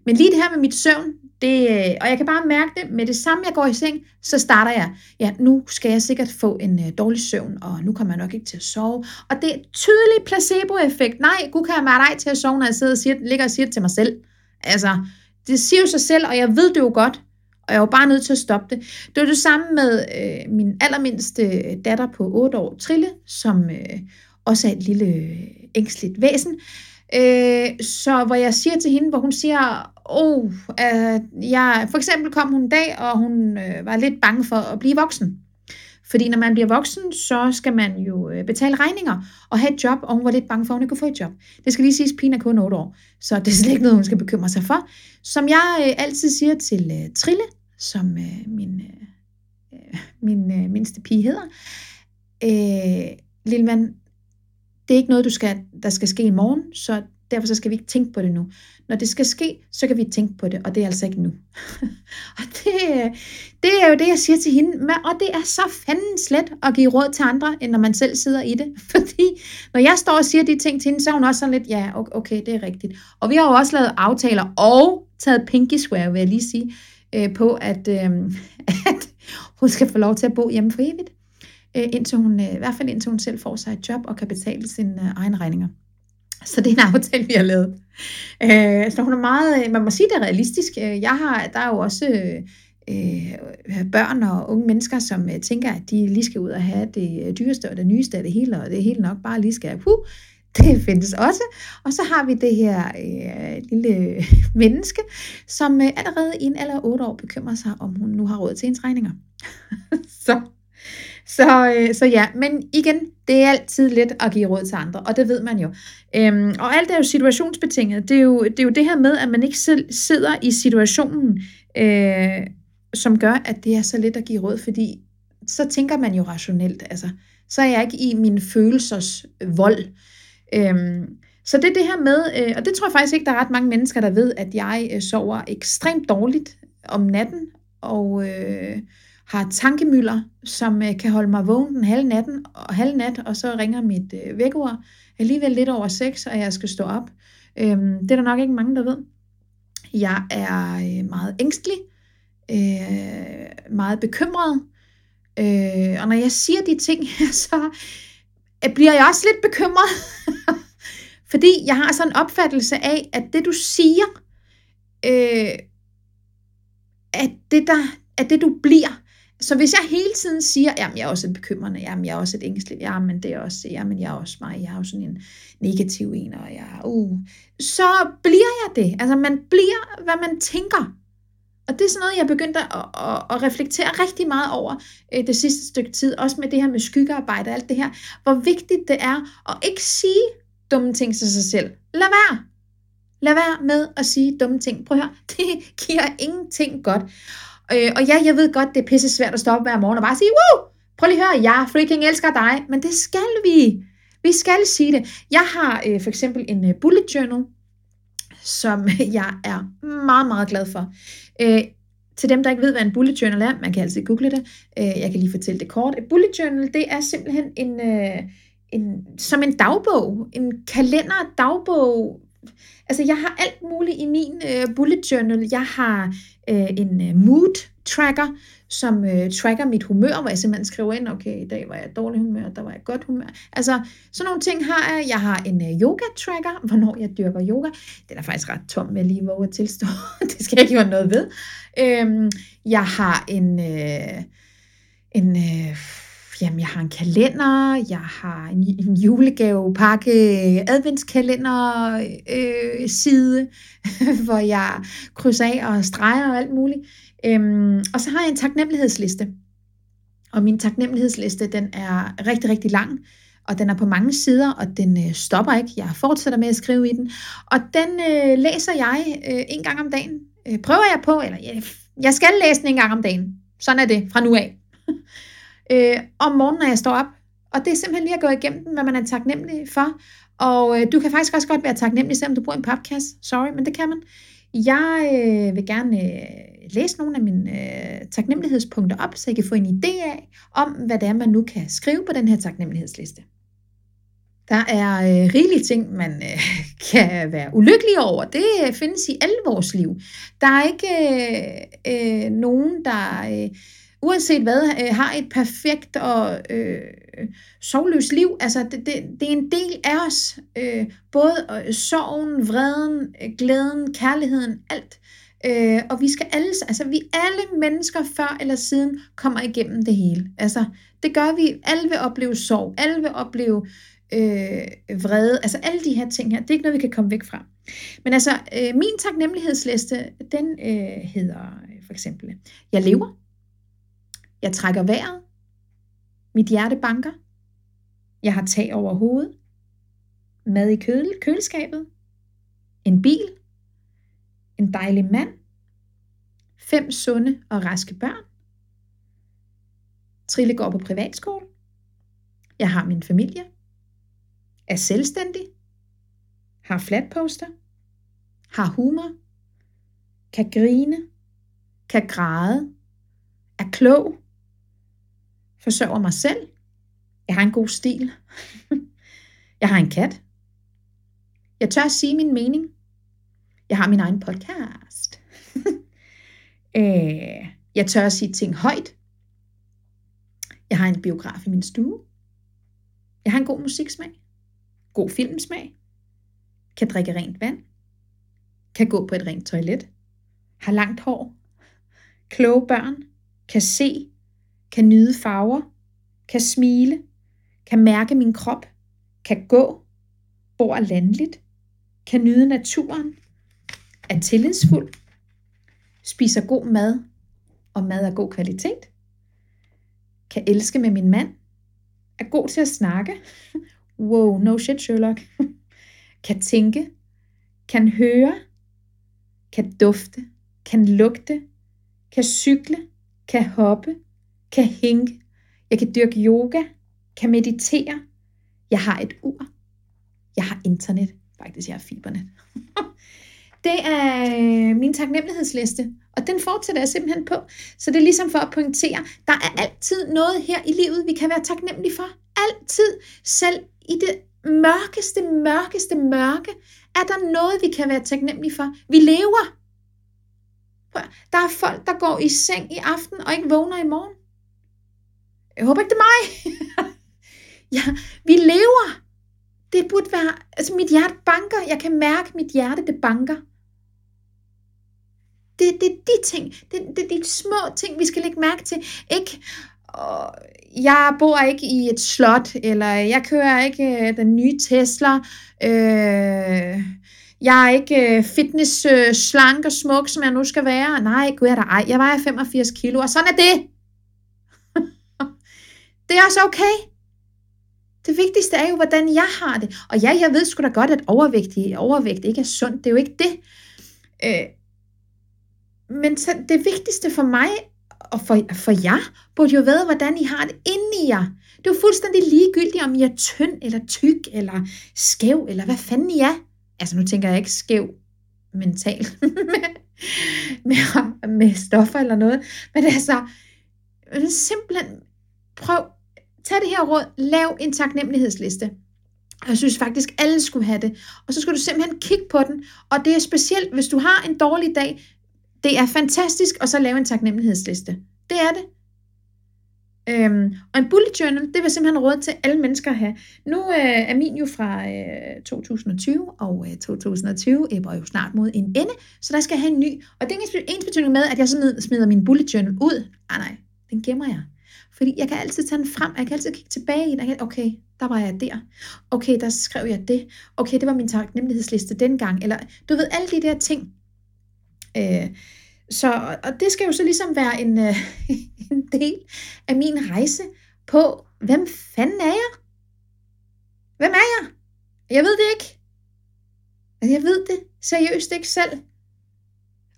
Men lige det her med mit søvn, det, øh, og jeg kan bare mærke det, med det samme jeg går i seng, så starter jeg, ja, nu skal jeg sikkert få en øh, dårlig søvn, og nu kommer jeg nok ikke til at sove. Og det er tydelig placeboeffekt. Nej, Gud kan jeg mig dig til at sove, når jeg sidder og siger, ligger og siger det til mig selv. Altså, det siger jo sig selv, og jeg ved det jo godt, og jeg er jo bare nødt til at stoppe det. Det var det samme med øh, min allermindste øh, datter på 8 år, Trille, som øh, også er et lille øh, ængstligt væsen. Øh, så hvor jeg siger til hende, hvor hun siger, oh, øh, jeg, for eksempel kom hun en dag, og hun øh, var lidt bange for at blive voksen. Fordi når man bliver voksen, så skal man jo øh, betale regninger og have et job, og hun var lidt bange for, at hun ikke kunne få et job. Det skal lige siges, at pigen er kun 8 år, så det er slet ikke noget, hun skal bekymre sig for. Som jeg øh, altid siger til øh, Trille, som øh, min, øh, øh min øh, mindste pige hedder, øh, lille mand, det er ikke noget, du skal, der skal ske i morgen, så derfor så skal vi ikke tænke på det nu. Når det skal ske, så kan vi tænke på det, og det er altså ikke nu. og det, øh, det er jo det, jeg siger til hende, og det er så fanden slet at give råd til andre, end når man selv sidder i det. Fordi når jeg står og siger de ting til hende, så er hun også sådan lidt, ja, okay, det er rigtigt. Og vi har jo også lavet aftaler og taget pinky swear, vil jeg lige sige, øh, på, at, øh, at hun skal få lov til at bo hjemme for evigt øh, indtil hun, øh, i hvert fald indtil hun selv får sig et job og kan betale sine øh, egne regninger. Så det er en aftale, vi har lavet. Øh, så hun er meget, øh, man må sige, det er realistisk. Øh, jeg har, der er jo også øh, øh, børn og unge mennesker, som øh, tænker, at de lige skal ud og have det dyreste og det nyeste af det hele, og det hele nok bare lige skal, puh, det findes også. Og så har vi det her øh, lille menneske, som øh, allerede i en alder af 8 år bekymrer sig, om hun nu har råd til ens regninger. så så, øh, så ja, men igen, det er altid let at give råd til andre, og det ved man jo. Øhm, og alt er jo situationsbetinget. Det er jo, det er jo det her med, at man ikke selv sidder i situationen, øh, som gør, at det er så let at give råd, fordi så tænker man jo rationelt. Altså, så er jeg ikke i min følelsers vold. Øhm, så det er det her med, øh, og det tror jeg faktisk ikke, der er ret mange mennesker, der ved, at jeg øh, sover ekstremt dårligt om natten, og... Øh, har tankemøller, som øh, kan holde mig vågen den halve, natten, og halv nat, og så ringer mit øh, vækord alligevel lidt over 6, og jeg skal stå op. Øhm, det er der nok ikke mange, der ved. Jeg er øh, meget ængstelig, øh, meget bekymret, øh, og når jeg siger de ting her, så øh, bliver jeg også lidt bekymret. Fordi jeg har sådan en opfattelse af, at det du siger, øh, at det, der, at det du bliver, så hvis jeg hele tiden siger, at jeg er også et bekymrende, jamen jeg er også et ængstligt, jamen det er også, jamen jeg er også mig, jeg er jo sådan en negativ en, og jeg, uh, så bliver jeg det. Altså man bliver, hvad man tænker. Og det er sådan noget, jeg begyndte at, at, at reflektere rigtig meget over øh, det sidste stykke tid, også med det her med skyggearbejde og alt det her, hvor vigtigt det er at ikke sige dumme ting til sig selv. Lad være. Lad være med at sige dumme ting. Prøv at høre, det giver ingenting godt. Øh, og ja, jeg ved godt, det er pisse svært at stoppe hver morgen og bare sige, Woo! prøv lige at høre, jeg freaking elsker dig. Men det skal vi. Vi skal sige det. Jeg har øh, for eksempel en øh, bullet journal, som jeg er meget, meget glad for. Øh, til dem, der ikke ved, hvad en bullet journal er, man kan altid google det. Øh, jeg kan lige fortælle det kort. Et bullet journal, det er simpelthen en, øh, en, som en dagbog, en kalender, dagbog. Altså, jeg har alt muligt i min øh, bullet journal. Jeg har øh, en øh, mood tracker, som øh, tracker mit humør, hvor jeg simpelthen skriver ind, okay, i dag var jeg dårlig humør, der var jeg godt humør. Altså, sådan nogle ting har jeg. Jeg har en øh, yoga tracker, hvornår jeg dyrker yoga. Den er faktisk ret tom, jeg lige våge at tilstå. det skal jeg ikke gøre noget ved. Øhm, jeg har en, øh, en øh, jamen, jeg har en kalender, jeg har en, en julegavepakke, adventskalender øh, side, hvor jeg krydser af og streger og alt muligt. Øhm, og så har jeg en taknemmelighedsliste. Og min taknemmelighedsliste, den er rigtig, rigtig lang, og den er på mange sider, og den øh, stopper ikke. Jeg fortsætter med at skrive i den. Og den øh, læser jeg øh, en gang om dagen. Øh, prøver jeg på, eller jeg, jeg skal læse den en gang om dagen. Sådan er det fra nu af. øh, om morgenen, når jeg står op. Og det er simpelthen lige at gå igennem den, hvad man er taknemmelig for. Og øh, du kan faktisk også godt være taknemmelig, selvom du bruger en podcast. Sorry, men det kan man. Jeg øh, vil gerne øh, læse nogle af mine øh, taknemmelighedspunkter op, så I kan få en idé af, om hvad det er, man nu kan skrive på den her taknemmelighedsliste. Der er øh, rigelige ting, man øh, kan være ulykkelig over. Det øh, findes i alle vores liv. Der er ikke øh, øh, nogen, der øh, uanset hvad, øh, har et perfekt og øh, sovløst liv. Altså, det, det, det er en del af os. Øh, både øh, sorgen, vreden, øh, glæden, kærligheden, alt. Øh, og vi skal alle, altså vi alle mennesker før eller siden kommer igennem det hele. Altså, det gør vi. Alle vil opleve sorg. Alle vil opleve øh, vrede. Altså alle de her ting her, det er ikke noget, vi kan komme væk fra. Men altså, øh, min taknemmelighedsliste, den øh, hedder øh, for eksempel, jeg lever. Jeg trækker vejret. Mit hjerte banker. Jeg har tag over hovedet. Mad i køle, køleskabet. En bil. En dejlig mand. Fem sunde og raske børn. Trille går på privatskole. Jeg har min familie. Er selvstændig. Har flatposter. Har humor. Kan grine. Kan græde. Er klog forsørger mig selv. Jeg har en god stil. jeg har en kat. Jeg tør at sige min mening. Jeg har min egen podcast. Øh, jeg tør at sige ting højt. Jeg har en biograf i min stue. Jeg har en god musiksmag. God filmsmag. Kan drikke rent vand. Kan gå på et rent toilet. Har langt hår. Kloge børn. Kan se kan nyde farver, kan smile, kan mærke min krop, kan gå, bor landligt, kan nyde naturen, er tillidsfuld, spiser god mad og mad af god kvalitet, kan elske med min mand, er god til at snakke, wow, no shit Sherlock, kan tænke, kan høre, kan dufte, kan lugte, kan cykle, kan hoppe, kan hænge, jeg kan dyrke yoga, kan meditere, jeg har et ur, jeg har internet, faktisk jeg har fibernet. det er øh, min taknemmelighedsliste, og den fortsætter jeg simpelthen på. Så det er ligesom for at pointere, der er altid noget her i livet, vi kan være taknemmelige for. Altid, selv i det mørkeste, mørkeste mørke, er der noget, vi kan være taknemmelige for. Vi lever. Der er folk, der går i seng i aften og ikke vågner i morgen. Jeg håber ikke, det er mig. ja, vi lever. Det burde være, altså mit hjerte banker. Jeg kan mærke, mit hjerte, det banker. Det, det er de ting, det, det er de små ting, vi skal lægge mærke til. Ikke, og jeg bor ikke i et slot, eller jeg kører ikke øh, den nye Tesla. Øh, jeg er ikke øh, fitness, øh, slank og smuk, som jeg nu skal være. Nej, gud er der ej. Jeg vejer 85 kilo, og sådan er det det er også okay. Det vigtigste er jo, hvordan jeg har det. Og ja, jeg ved sgu da godt, at overvægt, overvægt ikke er sundt. Det er jo ikke det. Øh, men så det vigtigste for mig og for, for jer burde jo være, hvordan I har det inde i jer. Det er jo fuldstændig ligegyldigt, om I er tynd eller tyk eller skæv, eller hvad fanden I er. Altså nu tænker jeg ikke skæv mentalt med, med, med stoffer eller noget. Men altså, simpelthen prøv, tag det her råd, lav en taknemmelighedsliste. Jeg synes faktisk, alle skulle have det. Og så skal du simpelthen kigge på den. Og det er specielt, hvis du har en dårlig dag, det er fantastisk at så lave en taknemmelighedsliste. Det er det. Øhm, og en bullet journal, det vil simpelthen råd til alle mennesker at have. Nu øh, er min jo fra øh, 2020, og øh, 2020 er jo snart mod en ende, så der skal jeg have en ny. Og det er ens betydning med, at jeg så smider min bullet journal ud. Ah nej, den gemmer jeg. Fordi jeg kan altid tage den frem, jeg kan altid kigge tilbage i den. Okay, der var jeg der. Okay, der skrev jeg det. Okay, det var min taknemmelighedsliste dengang. Eller du ved, alle de der ting. Øh, så, og det skal jo så ligesom være en, øh, en del af min rejse på, hvem fanden er jeg? Hvem er jeg? Jeg ved det ikke. Altså, jeg ved det seriøst ikke selv.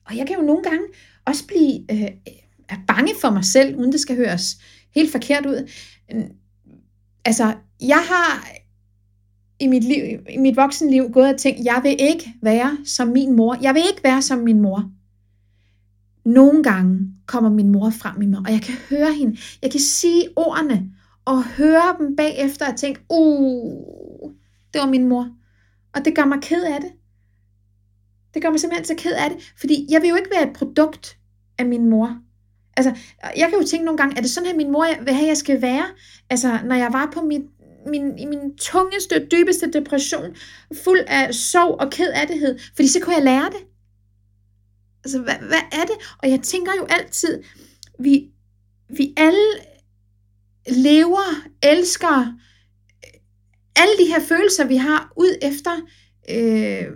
Og jeg kan jo nogle gange også blive øh, øh bange for mig selv, uden det skal høres helt forkert ud. Altså, jeg har i mit, liv, i mit voksenliv gået og tænkt, jeg vil ikke være som min mor. Jeg vil ikke være som min mor. Nogle gange kommer min mor frem i mig, og jeg kan høre hende. Jeg kan sige ordene, og høre dem bagefter og tænke, uh, det var min mor. Og det gør mig ked af det. Det gør mig simpelthen så ked af det, fordi jeg vil jo ikke være et produkt af min mor. Altså, jeg kan jo tænke nogle gange, er det sådan her, min mor vil have, jeg skal være? Altså, når jeg var på mit, min, i min tungeste, dybeste depression, fuld af sorg og kedattighed, fordi så kunne jeg lære det. Altså, hvad, hvad er det? Og jeg tænker jo altid, vi, vi alle lever, elsker, øh, alle de her følelser, vi har, ud efter øh,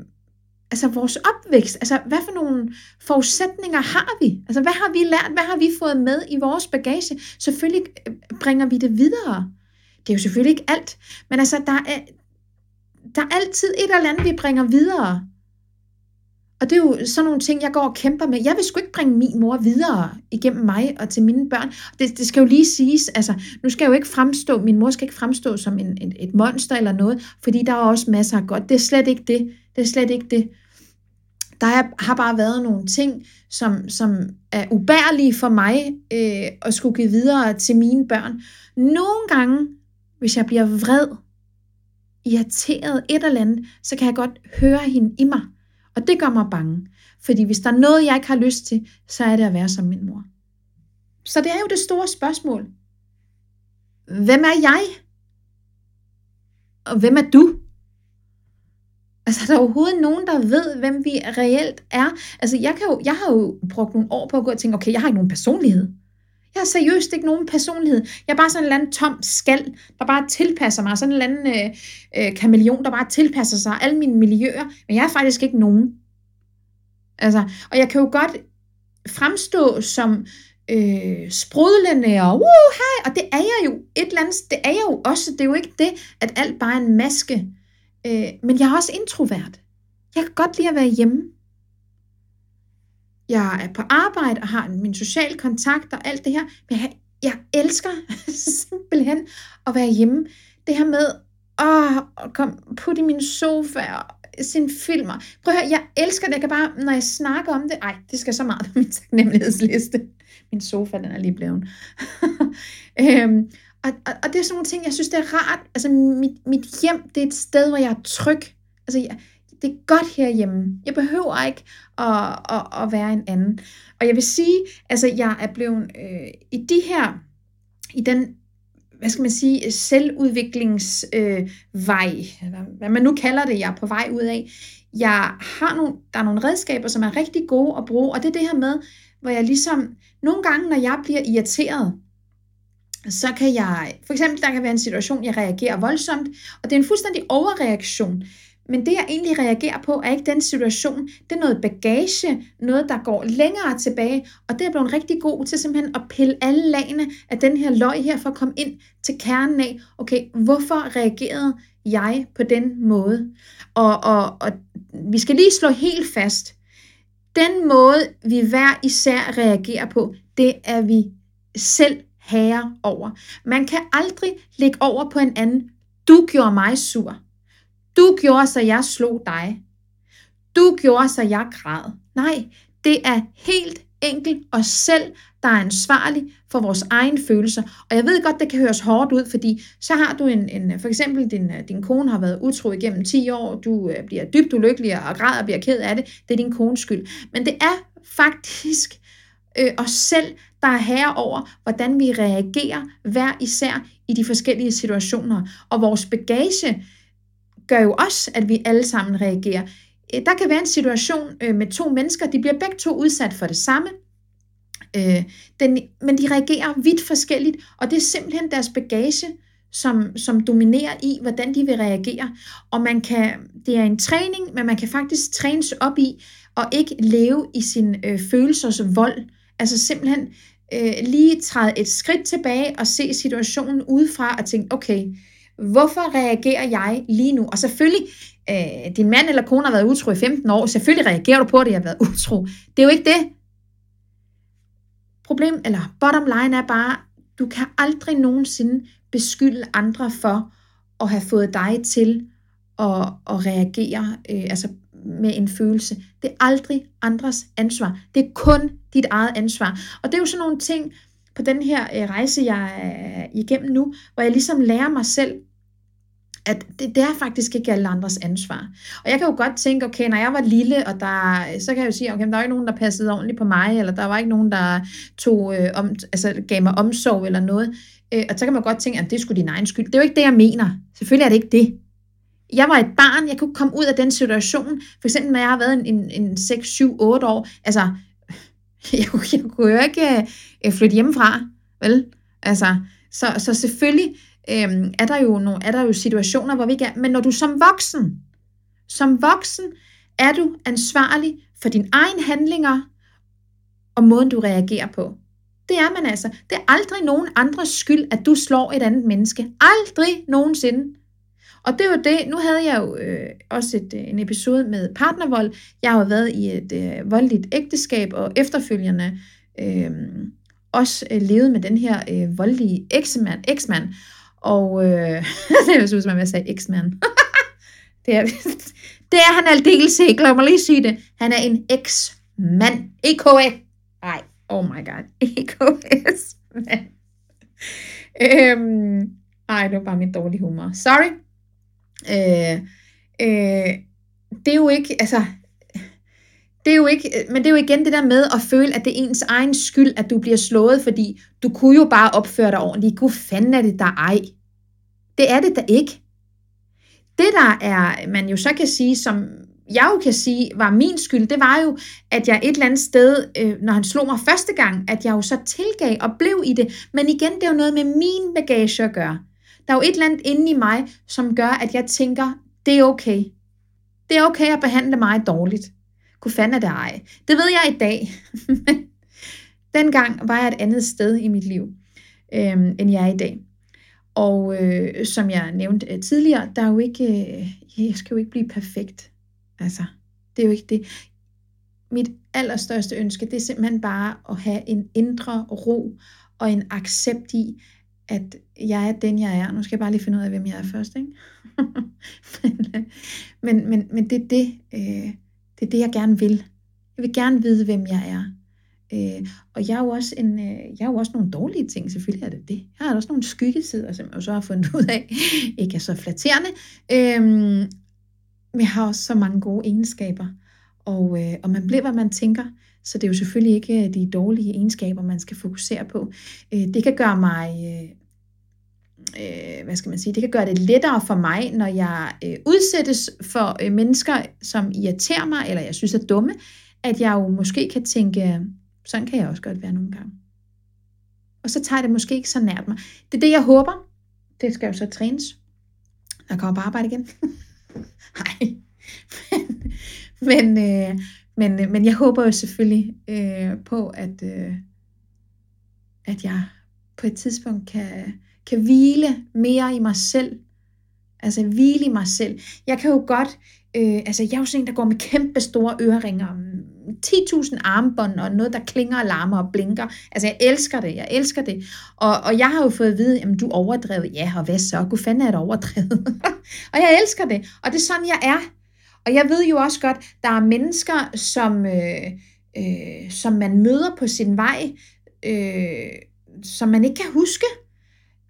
altså vores opvækst. Altså, hvad for nogle forudsætninger har vi? Altså, hvad har vi lært? Hvad har vi fået med i vores bagage? Selvfølgelig øh, bringer vi det videre. Det er jo selvfølgelig ikke alt, men altså, der er, der er altid et eller andet, vi bringer videre. Og det er jo sådan nogle ting, jeg går og kæmper med. Jeg vil sgu ikke bringe min mor videre igennem mig og til mine børn. Det, det skal jo lige siges, altså nu skal jeg jo ikke fremstå, min mor skal ikke fremstå som en, et, et monster eller noget, fordi der er også masser af godt. Det er slet ikke det. Det er slet ikke det. Der har bare været nogle ting, som, som er ubærlige for mig øh, at skulle give videre til mine børn. Nogle gange, hvis jeg bliver vred, irriteret, et eller andet, så kan jeg godt høre hende i mig. Og det gør mig bange. Fordi hvis der er noget, jeg ikke har lyst til, så er det at være som min mor. Så det er jo det store spørgsmål. Hvem er jeg? Og hvem er du? Altså, er der overhovedet nogen, der ved, hvem vi reelt er? Altså, jeg, kan jo, jeg har jo brugt nogle år på at gå og tænke, okay, jeg har ikke nogen personlighed. Jeg har seriøst ikke nogen personlighed. Jeg er bare sådan en eller anden tom skal, der bare tilpasser mig. Sådan en eller anden øh, øh, kameleon, der bare tilpasser sig alle mine miljøer. Men jeg er faktisk ikke nogen. Altså, og jeg kan jo godt fremstå som øh, sprudlende og uh, hej, og det er jeg jo et eller andet, det er jeg jo også. Det er jo ikke det, at alt bare er en maske. Øh, men jeg er også introvert. Jeg kan godt lide at være hjemme. Jeg er på arbejde og har min sociale kontakt og alt det her, men jeg, jeg elsker simpelthen at være hjemme. Det her med åh, at komme putte i min sofa og sin filmer. Prøv at høre, jeg elsker det. Jeg kan bare, når jeg snakker om det, ej, det skal så meget på min taknemmelighedsliste. Min sofa, den er lige blevet. øhm, og, og, og det er sådan nogle ting, jeg synes, det er rart. Altså, mit, mit hjem, det er et sted, hvor jeg er tryg. Altså, jeg, det er godt herhjemme. Jeg behøver ikke at, at, at være en anden. Og jeg vil sige, altså, jeg er blevet øh, i de her, i den hvad skal man sige, selvudviklingsvej, øh, vej, hvad man nu kalder det, jeg er på vej ud af. Jeg har nogle, der er nogle redskaber, som er rigtig gode at bruge, og det er det her med, hvor jeg ligesom, nogle gange, når jeg bliver irriteret, så kan jeg, for eksempel, der kan være en situation, jeg reagerer voldsomt, og det er en fuldstændig overreaktion. Men det, jeg egentlig reagerer på, er ikke den situation. Det er noget bagage, noget, der går længere tilbage, og det er blevet rigtig god til simpelthen at pille alle lagene af den her løg her, for at komme ind til kernen af, okay, hvorfor reagerede jeg på den måde? Og, og, og vi skal lige slå helt fast. Den måde, vi hver især reagerer på, det er vi selv herre over. Man kan aldrig lægge over på en anden. Du gjorde mig sur. Du gjorde, så jeg slog dig. Du gjorde, så jeg græd. Nej, det er helt enkelt os selv, der er ansvarlig for vores egen følelser. Og jeg ved godt, det kan høres hårdt ud, fordi så har du en, en for eksempel din, øh, din kone har været utro igennem 10 år, du øh, bliver dybt ulykkelig og græder og bliver ked af det, det er din kones skyld. Men det er faktisk øh, os selv, der er herre over, hvordan vi reagerer hver især i de forskellige situationer. Og vores bagage gør jo også, at vi alle sammen reagerer. Øh, der kan være en situation øh, med to mennesker, de bliver begge to udsat for det samme, øh, den, men de reagerer vidt forskelligt, og det er simpelthen deres bagage, som, som dominerer i, hvordan de vil reagere. Og man kan, det er en træning, men man kan faktisk trænes op i, og ikke leve i sin øh, følelsers vold. Altså simpelthen øh, lige træde et skridt tilbage og se situationen udefra og tænke, okay, hvorfor reagerer jeg lige nu? Og selvfølgelig, øh, din mand eller kone har været utro i 15 år, selvfølgelig reagerer du på, at jeg har været utro. Det er jo ikke det. Problem, eller bottom line er bare, du kan aldrig nogensinde beskylde andre for at have fået dig til at, at reagere øh, altså med en følelse. Det er aldrig andres ansvar. Det er kun dit eget ansvar. Og det er jo sådan nogle ting på den her øh, rejse, jeg er igennem nu, hvor jeg ligesom lærer mig selv, at det, det er faktisk ikke alle andres ansvar. Og jeg kan jo godt tænke, okay, når jeg var lille, og der, så kan jeg jo sige, okay, der var ikke nogen, der passede ordentligt på mig, eller der var ikke nogen, der tog, øh, om, altså, gav mig omsorg eller noget. Øh, og så kan man godt tænke, at det skulle din egen skyld. Det er jo ikke det, jeg mener. Selvfølgelig er det ikke det. Jeg var et barn, jeg kunne komme ud af den situation. For eksempel, når jeg har været en, en, en 6, 7, 8 år. Altså, jeg, jeg kunne jo ikke øh, flytte hjemmefra, vel? Altså, så, så selvfølgelig øh, er, der jo nogle, er der jo situationer, hvor vi ikke er. Men når du som voksen, som voksen, er du ansvarlig for dine egne handlinger og måden, du reagerer på. Det er man altså. Det er aldrig nogen andres skyld, at du slår et andet menneske. Aldrig nogensinde. Og det var det, nu havde jeg jo øh, også et, øh, en episode med partnervold. Jeg har jo været i et øh, voldeligt ægteskab, og efterfølgende øh, også øh, levet med den her øh, voldelige eksmand. eksmand. Og øh, det er jo som om jeg sagde eksmand. det, er, det er han aldeles ikke, lad mig lige sige det. Han er en eksmand. EKS. Nej, oh my god. EKS. mand. øhm, ej, det var bare mit dårlige humor. Sorry. Øh, øh, det er jo ikke, altså, det er jo ikke, men det er jo igen det der med at føle, at det er ens egen skyld, at du bliver slået, fordi du kunne jo bare opføre dig ordentligt. Gud fanden er det der ej. Det er det da ikke. Det der er, man jo så kan sige, som jeg jo kan sige, var min skyld, det var jo, at jeg et eller andet sted, øh, når han slog mig første gang, at jeg jo så tilgav og blev i det. Men igen, det er jo noget med min bagage at gøre. Der er jo et eller andet inde i mig, som gør, at jeg tænker, det er okay. Det er okay at behandle mig dårligt. Kunne fanden er det ej. Det ved jeg i dag. Dengang var jeg et andet sted i mit liv, øh, end jeg er i dag. Og øh, som jeg nævnte øh, tidligere, der er jo ikke, øh, jeg skal jo ikke blive perfekt. Altså, det er jo ikke det. Mit allerstørste ønske, det er simpelthen bare at have en indre ro og en accept i, at jeg er den, jeg er. Nu skal jeg bare lige finde ud af, hvem jeg er først, ikke? men, øh, men, men, men det er det, øh, det er det, jeg gerne vil. Jeg vil gerne vide, hvem jeg er. Øh, og jeg er, jo også en, øh, jeg er jo også nogle dårlige ting, selvfølgelig er det det. Jeg har også nogle skyggesider, som jeg så har fundet ud af, ikke er så flatterende. Øh, men jeg har også så mange gode egenskaber. Og, øh, og man bliver, hvad man tænker. Så det er jo selvfølgelig ikke øh, de dårlige egenskaber, man skal fokusere på. Øh, det kan gøre mig... Øh, øh, hvad skal man sige, det kan gøre det lettere for mig, når jeg øh, udsættes for øh, mennesker, som irriterer mig, eller jeg synes er dumme, at jeg jo måske kan tænke, sådan kan jeg også godt være nogle gange. Og så tager det måske ikke så nært mig. Det er det, jeg håber. Det skal jo så trænes. Jeg kommer på arbejde igen. Nej. men, men, øh, men, øh, men jeg håber jo selvfølgelig øh, på, at, øh, at jeg på et tidspunkt kan, kan hvile mere i mig selv. Altså hvile i mig selv. Jeg kan jo godt, øh, altså jeg er jo sådan en, der går med kæmpe store øreringer, 10.000 armbånd og noget, der klinger og larmer og blinker. Altså jeg elsker det, jeg elsker det. Og, og jeg har jo fået at vide, at du overdrevet. Ja, og hvad så? Gud fanden er det overdrevet? og jeg elsker det, og det er sådan, jeg er. Og jeg ved jo også godt, der er mennesker, som, øh, øh, som man møder på sin vej, øh, som man ikke kan huske.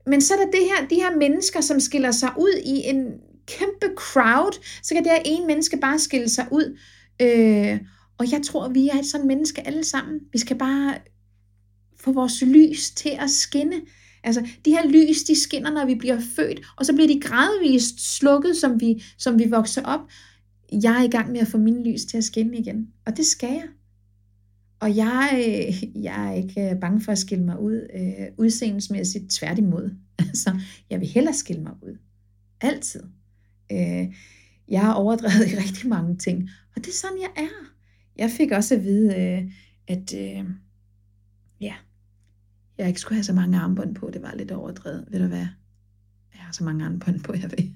Men så er der det her, de her mennesker, som skiller sig ud i en kæmpe crowd, så kan det her ene menneske bare skille sig ud. Øh, og jeg tror, vi er et sådan menneske alle sammen. Vi skal bare få vores lys til at skinne. Altså, de her lys, de skinner, når vi bliver født, og så bliver de gradvist slukket, som vi, som vi vokser op. Jeg er i gang med at få min lys til at skinne igen, og det skal jeg. Og jeg, jeg er ikke øh, bange for at skille mig ud øh, udseendemæssigt, tværtimod. Altså, jeg vil hellere skille mig ud. Altid. Øh, jeg har overdrevet i rigtig mange ting, og det er sådan, jeg er. Jeg fik også at vide, øh, at øh, ja, jeg ikke skulle have så mange armbånd på. Det var lidt overdrevet. Ved du hvad? Jeg har så mange armbånd på, jeg ved.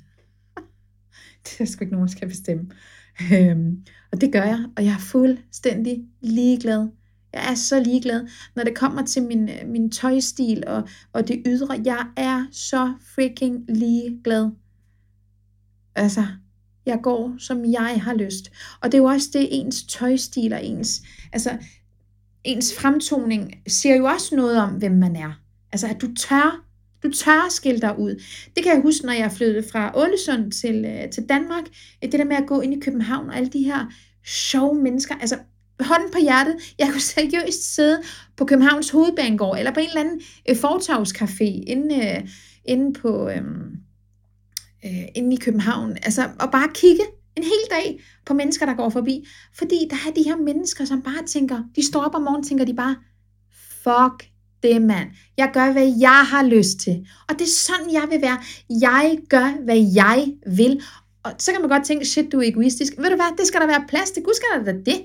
det er sgu ikke nogen, der skal bestemme. Øhm, og det gør jeg, og jeg er fuldstændig ligeglad. Jeg er så ligeglad, når det kommer til min, min tøjstil og, og det ydre. Jeg er så freaking ligeglad. Altså, jeg går, som jeg har lyst. Og det er jo også det, ens tøjstil og ens, altså, ens fremtoning siger jo også noget om, hvem man er. Altså, at du tør, du tør skille dig ud. Det kan jeg huske, når jeg flyttede fra Ålesund til, øh, til Danmark. Øh, det der med at gå ind i København og alle de her sjove mennesker. Altså, hånden på hjertet, jeg kunne seriøst sidde på Københavns Hovedbanegård, eller på en eller anden øh, inde, øh, inde på... Øh, øh, inde i København, altså og bare kigge en hel dag på mennesker, der går forbi, fordi der er de her mennesker, som bare tænker, de står op om morgenen, tænker de bare, fuck det mand, jeg gør, hvad jeg har lyst til, og det er sådan, jeg vil være, jeg gør, hvad jeg vil, og så kan man godt tænke, shit, du er egoistisk, ved du hvad, det skal der være plads til, gud skal der da det,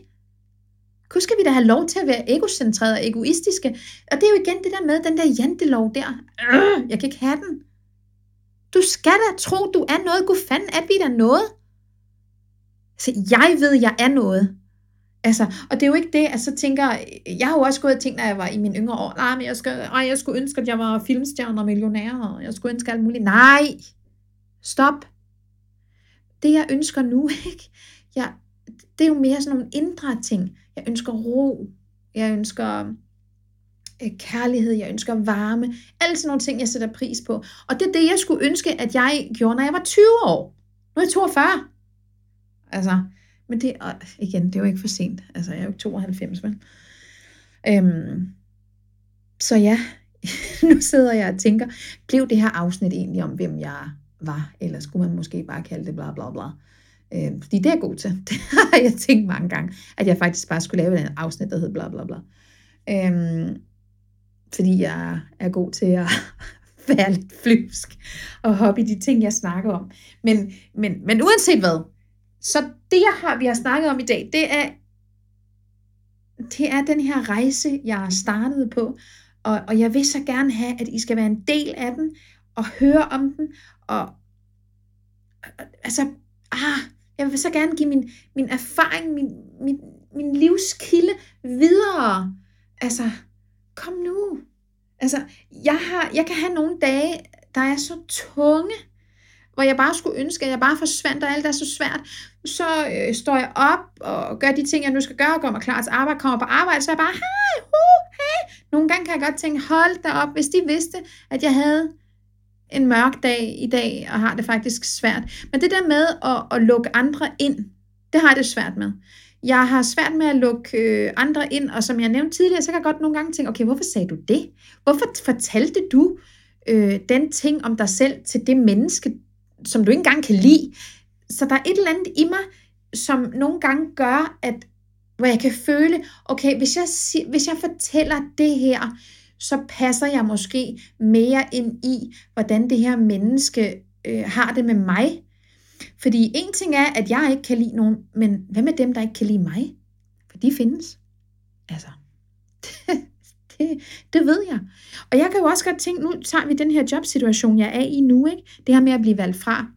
Gud skal vi da have lov til at være egocentrerede og egoistiske, og det er jo igen det der med, den der jantelov der, øh, jeg kan ikke have den, du skal da tro, du er noget. Gud fanden, er vi da noget? Så jeg ved, jeg er noget. Altså, og det er jo ikke det, at så tænker, jeg har jo også gået og tænkt, når jeg var i mine yngre år, nej, men jeg, skal, ej, jeg skulle ønske, at jeg var filmstjerne og millionær, og jeg skulle ønske alt muligt. Nej, stop. Det jeg ønsker nu, ikke? Jeg, det er jo mere sådan nogle indre ting. Jeg ønsker ro. Jeg ønsker øh, kærlighed, jeg ønsker varme, alle sådan nogle ting, jeg sætter pris på. Og det er det, jeg skulle ønske, at jeg gjorde, når jeg var 20 år. Nu er jeg 42. Altså, men det, og igen, det er jo ikke for sent. Altså, jeg er jo 92, men. Øhm, så ja, nu sidder jeg og tænker, blev det her afsnit egentlig om, hvem jeg var, eller skulle man måske bare kalde det bla bla bla. Øhm, fordi det er jeg god til. Det har jeg tænkt mange gange, at jeg faktisk bare skulle lave et afsnit, der hed bla bla bla. Øhm, fordi jeg er god til at være lidt flyvsk og hoppe i de ting, jeg snakker om. Men, men, men uanset hvad, så det, jeg har, vi har snakket om i dag, det er, det er den her rejse, jeg har startet på, og, og jeg vil så gerne have, at I skal være en del af den, og høre om den, og altså, ah, jeg vil så gerne give min, min erfaring, min, min, min livskilde videre. Altså, kom nu. Altså, jeg, har, jeg kan have nogle dage, der er så tunge, hvor jeg bare skulle ønske, at jeg bare forsvandt, og alt er så svært. Så øh, står jeg op og gør de ting, jeg nu skal gøre, og går mig klar til arbejde, kommer på arbejde, så er jeg bare, hej, uh, hey. Nogle gange kan jeg godt tænke, hold da op, hvis de vidste, at jeg havde en mørk dag i dag, og har det faktisk svært. Men det der med at, at lukke andre ind, det har jeg det svært med. Jeg har svært med at lukke øh, andre ind, og som jeg nævnte tidligere, så kan jeg godt nogle gange tænke, okay, hvorfor sagde du det? Hvorfor fortalte du øh, den ting om dig selv til det menneske, som du ikke engang kan lide. Så der er et eller andet i mig, som nogle gange gør, at hvor jeg kan føle, okay, hvis jeg, hvis jeg fortæller det her, så passer jeg måske mere ind i, hvordan det her menneske øh, har det med mig. Fordi en ting er, at jeg ikke kan lide nogen, men hvad med dem, der ikke kan lide mig? For de findes. Altså, det, det, ved jeg. Og jeg kan jo også godt tænke, nu tager vi den her jobsituation, jeg er i nu, ikke? det her med at blive valgt fra.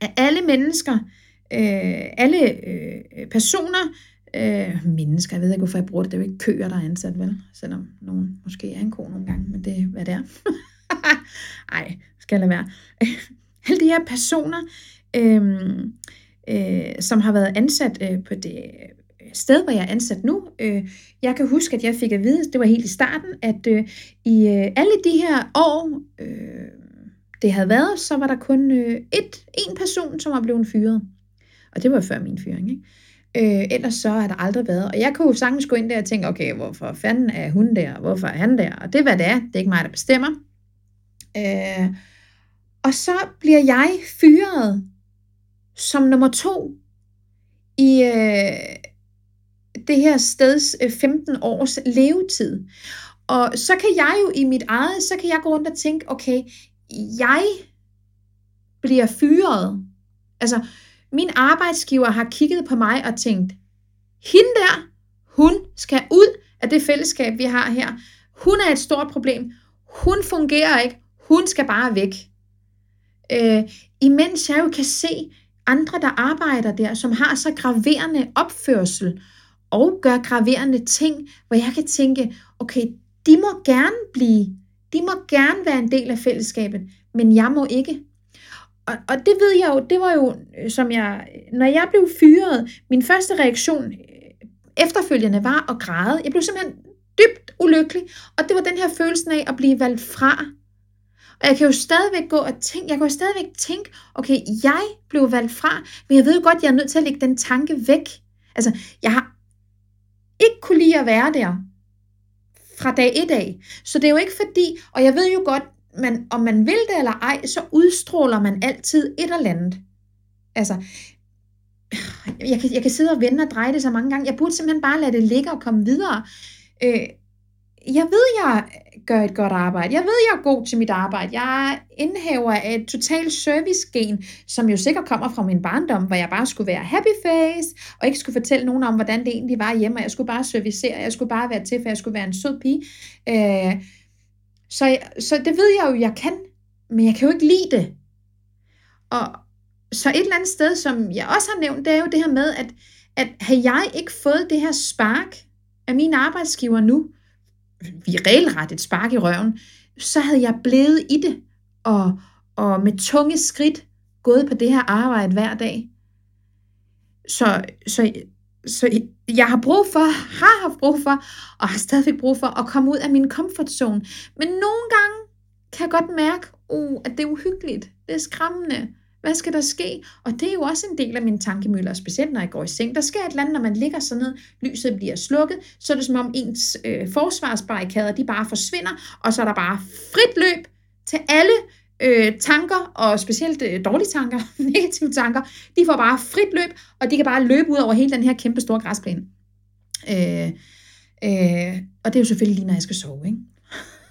At alle mennesker, øh, alle øh, personer, øh, mennesker, jeg ved ikke, hvorfor jeg bruger det, det er jo ikke køer, der er ansat, vel? Selvom nogen måske er en ko nogle gange, men det er, hvad det er. Ej, skal jeg lade være. alle de her personer, øh, øh, som har været ansat øh, på det sted, hvor jeg er ansat nu. Øh, jeg kan huske, at jeg fik at vide, det var helt i starten, at øh, i øh, alle de her år, øh, det havde været, så var der kun øh, et, en person, som var blevet fyret. Og det var før min fyring, ikke? Øh, ellers så har der aldrig været. Og jeg kunne jo sagtens gå ind der og tænke, okay, hvorfor fanden er hun der? Hvorfor er han der? Og det er, hvad det er. Det er ikke mig, der bestemmer. Øh, og så bliver jeg fyret som nummer to i øh, det her steds øh, 15 års levetid. Og så kan jeg jo i mit eget, så kan jeg gå rundt og tænke, okay, jeg bliver fyret. Altså, min arbejdsgiver har kigget på mig og tænkt, hende der, hun skal ud af det fællesskab, vi har her. Hun er et stort problem. Hun fungerer ikke. Hun skal bare væk. Øh, imens jeg jo kan se andre, der arbejder der, som har så graverende opførsel, og gør graverende ting, hvor jeg kan tænke, okay, de må gerne blive, de må gerne være en del af fællesskabet, men jeg må ikke. Og, og det ved jeg jo, det var jo, øh, som jeg, når jeg blev fyret, min første reaktion øh, efterfølgende var at græde. Jeg blev simpelthen dybt ulykkelig, og det var den her følelse af at blive valgt fra. Og jeg kan jo stadigvæk gå og tænke, jeg kan jo stadigvæk tænke, okay, jeg blev valgt fra, men jeg ved jo godt, at jeg er nødt til at lægge den tanke væk. Altså, jeg har ikke kunne lide at være der fra dag et af. Så det er jo ikke fordi, og jeg ved jo godt, man, om man vil det eller ej, så udstråler man altid et eller andet. Altså, jeg kan, jeg kan sidde og vende og dreje det så mange gange. Jeg burde simpelthen bare lade det ligge og komme videre. Øh, jeg ved, jeg gør et godt arbejde. Jeg ved, jeg er god til mit arbejde. Jeg indhæver indhaver af et totalt servicegen, som jo sikkert kommer fra min barndom, hvor jeg bare skulle være happy face, og ikke skulle fortælle nogen om, hvordan det egentlig var hjemme, og jeg skulle bare servicere, jeg skulle bare være til, for jeg skulle være en sød pige. Øh, så, så det ved jeg jo, jeg kan, men jeg kan jo ikke lide det. Og så et eller andet sted, som jeg også har nævnt, det er jo det her med, at, at har jeg ikke fået det her spark af min arbejdsgiver nu, vi regelret et spark i røven, så havde jeg blevet i det, og, og med tunge skridt gået på det her arbejde hver dag. Så, så, så jeg har brug for, har haft brug for, og har stadigvæk brug for at komme ud af min comfort zone. Men nogle gange kan jeg godt mærke, uh, at det er uhyggeligt, det er skræmmende, hvad skal der ske? Og det er jo også en del af min tankemøller, specielt når jeg går i seng. Der sker et eller andet, når man ligger sådan ned, lyset bliver slukket, så er det som om ens øh, forsvarsbarrikader, de bare forsvinder, og så er der bare frit løb til alle øh, tanker, og specielt øh, dårlige tanker, negative tanker, de får bare frit løb, og de kan bare løbe ud over hele den her kæmpe store græsplæne. Øh, øh, og det er jo selvfølgelig lige, når jeg skal sove, ikke?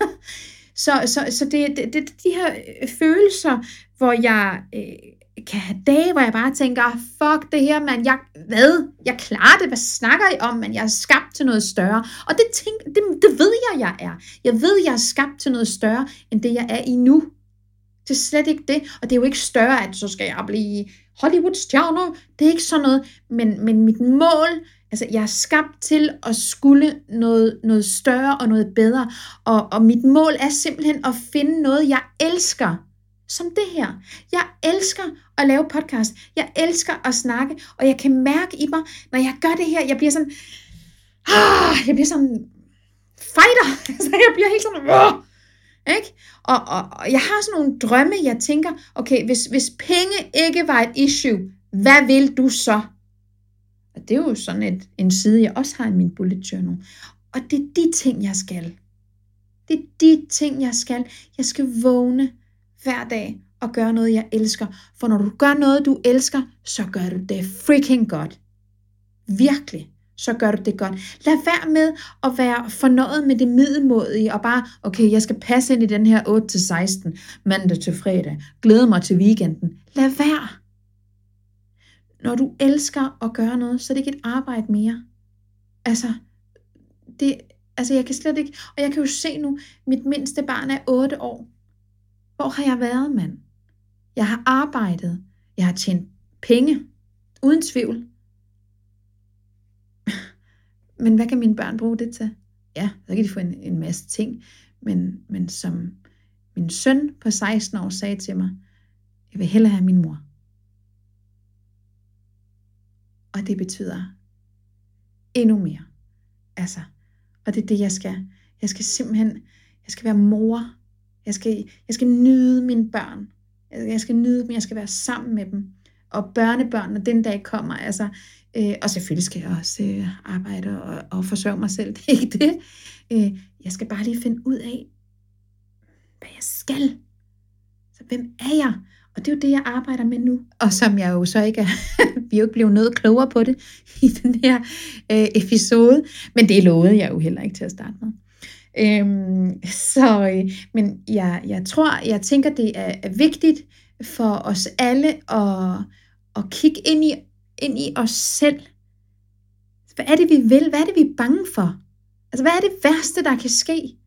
så så, så det, det, det, de her øh, følelser, hvor jeg øh, kan have dage, hvor jeg bare tænker, fuck det her, mand, jeg, hvad? Jeg klarer det, hvad snakker I om, men jeg er skabt til noget større. Og det, tænk, det, det ved jeg, jeg er. Jeg ved, jeg er skabt til noget større, end det jeg er i nu. Det er slet ikke det, og det er jo ikke større, at så skal jeg blive Hollywood-stjerne. Det er ikke sådan noget, men, men mit mål, altså jeg er skabt til at skulle noget, noget større og noget bedre, og, og mit mål er simpelthen at finde noget, jeg elsker, som det her. Jeg elsker at lave podcast. Jeg elsker at snakke, og jeg kan mærke i mig, når jeg gør det her, jeg bliver sådan, ah, jeg bliver sådan fighter. Så altså, jeg bliver helt sådan, uh, ikke? Og, og, og jeg har sådan nogle drømme, jeg tænker, okay, hvis, hvis penge ikke var et issue, hvad vil du så? Og det er jo sådan et, en side, jeg også har i min bullet journal. Og det er de ting, jeg skal. Det er de ting, jeg skal. Jeg skal vågne hver dag og gøre noget, jeg elsker. For når du gør noget, du elsker, så gør du det freaking godt. Virkelig så gør du det godt. Lad være med at være fornøjet med det middelmådige, og bare, okay, jeg skal passe ind i den her 8-16, mandag til fredag. Glæde mig til weekenden. Lad være. Når du elsker at gøre noget, så er det ikke et arbejde mere. Altså, det, altså jeg kan slet ikke, og jeg kan jo se nu, mit mindste barn er 8 år. Hvor har jeg været, mand? Jeg har arbejdet. Jeg har tjent penge. Uden tvivl. Men hvad kan mine børn bruge det til? Ja, så kan de få en, en masse ting. Men, men som min søn på 16 år sagde til mig, jeg vil hellere have min mor. Og det betyder endnu mere. Altså, og det er det, jeg skal. Jeg skal simpelthen, jeg skal være mor. Jeg skal, jeg skal nyde mine børn. Altså, jeg skal nyde dem, jeg skal være sammen med dem. Og børnebørn, når den dag kommer, altså, øh, og selvfølgelig skal jeg også øh, arbejde og, og forsørge mig selv, det er ikke det. Øh, jeg skal bare lige finde ud af, hvad jeg skal. Så hvem er jeg? Og det er jo det, jeg arbejder med nu. Og som jeg jo så ikke er, vi er jo ikke blevet noget klogere på det i den her øh, episode. Men det lovede jeg jo heller ikke til at starte med. Øhm, så, øh, men jeg, jeg tror, jeg tænker, det er, er vigtigt for os alle at, at kigge ind i, ind i os selv. Hvad er det, vi vil? Hvad er det, vi er bange for? Altså, hvad er det værste, der kan ske?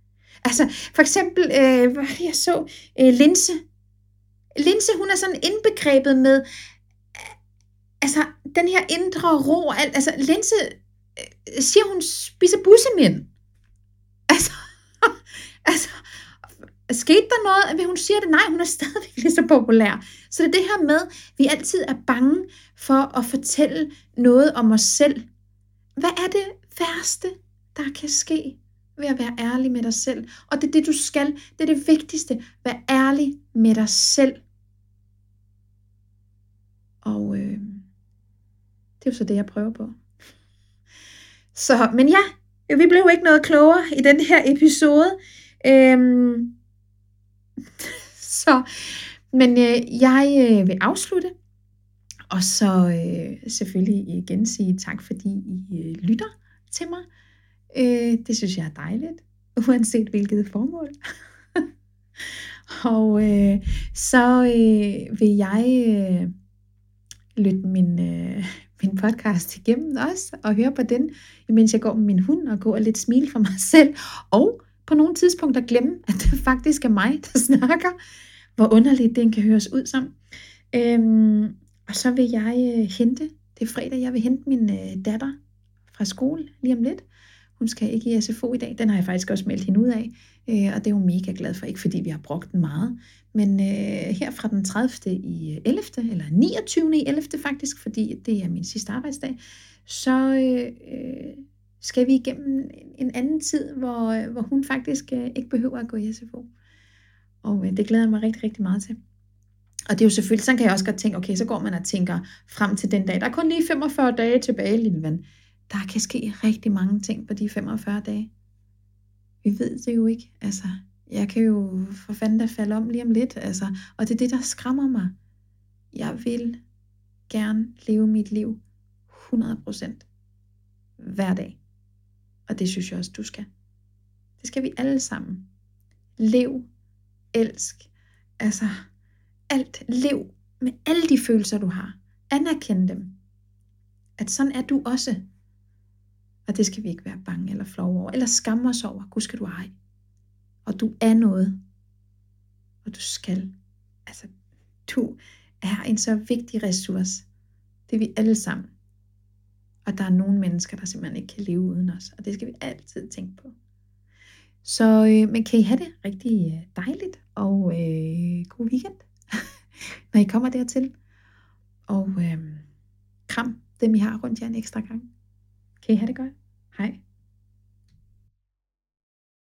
Altså, for eksempel, øh, hvad jeg så, øh, Linse. Linse, hun er sådan indbegrebet med, altså, den her indre ro. Altså, Linse øh, siger, hun spiser bussemænd. Altså, skete der noget, Vil hun siger det? Nej, hun er stadigvæk lige så populær. Så det er det her med, at vi altid er bange for at fortælle noget om os selv. Hvad er det værste, der kan ske ved at være ærlig med dig selv? Og det er det, du skal. Det er det vigtigste. Vær ærlig med dig selv. Og øh, det er jo så det, jeg prøver på. Så, men ja, vi blev ikke noget klogere i den her episode. Øhm, så, men øh, jeg øh, vil afslutte, og så øh, selvfølgelig igen sige tak, fordi I øh, lytter til mig. Øh, det synes jeg er dejligt, uanset hvilket formål. og øh, så øh, vil jeg øh, lytte min, øh, min podcast igennem også, og høre på den, imens jeg går med min hund, og gå og lidt smile for mig selv, og på nogle tidspunkter glemme, at det faktisk er mig, der snakker, hvor underligt den kan høres ud som. Øhm, og så vil jeg øh, hente, det er fredag, jeg vil hente min øh, datter fra skole lige om lidt. Hun skal ikke i SFO i dag, den har jeg faktisk også meldt hende ud af, øh, og det er hun mega glad for, ikke fordi vi har brugt den meget, men øh, her fra den 30. i øh, 11. eller 29. i 11. faktisk, fordi det er min sidste arbejdsdag, så øh, øh skal vi igennem en anden tid, hvor, øh, hvor hun faktisk øh, ikke behøver at gå i SFO. Og øh, det glæder jeg mig rigtig, rigtig meget til. Og det er jo selvfølgelig, så kan jeg også godt tænke, okay, så går man og tænker frem til den dag. Der er kun lige 45 dage tilbage, lille ven. Der kan ske rigtig mange ting på de 45 dage. Vi ved det jo ikke. Altså, jeg kan jo for fanden da falde om lige om lidt. Altså, og det er det, der skræmmer mig. Jeg vil gerne leve mit liv 100% hver dag. Og det synes jeg også, du skal. Det skal vi alle sammen. Lev, elsk, altså alt. Lev med alle de følelser, du har. Anerkend dem. At sådan er du også. Og det skal vi ikke være bange eller flove over, eller skamme os over. Gud skal du ej. Og du er noget. Og du skal. Altså, du er en så vigtig ressource. Det er vi alle sammen. Og der er nogle mennesker, der simpelthen ikke kan leve uden os. Og det skal vi altid tænke på. Så øh, men kan I have det rigtig øh, dejligt, og øh, god weekend, når I kommer dertil. Og øh, kram dem, I har rundt jer en ekstra gang. Kan I have det godt? Hej.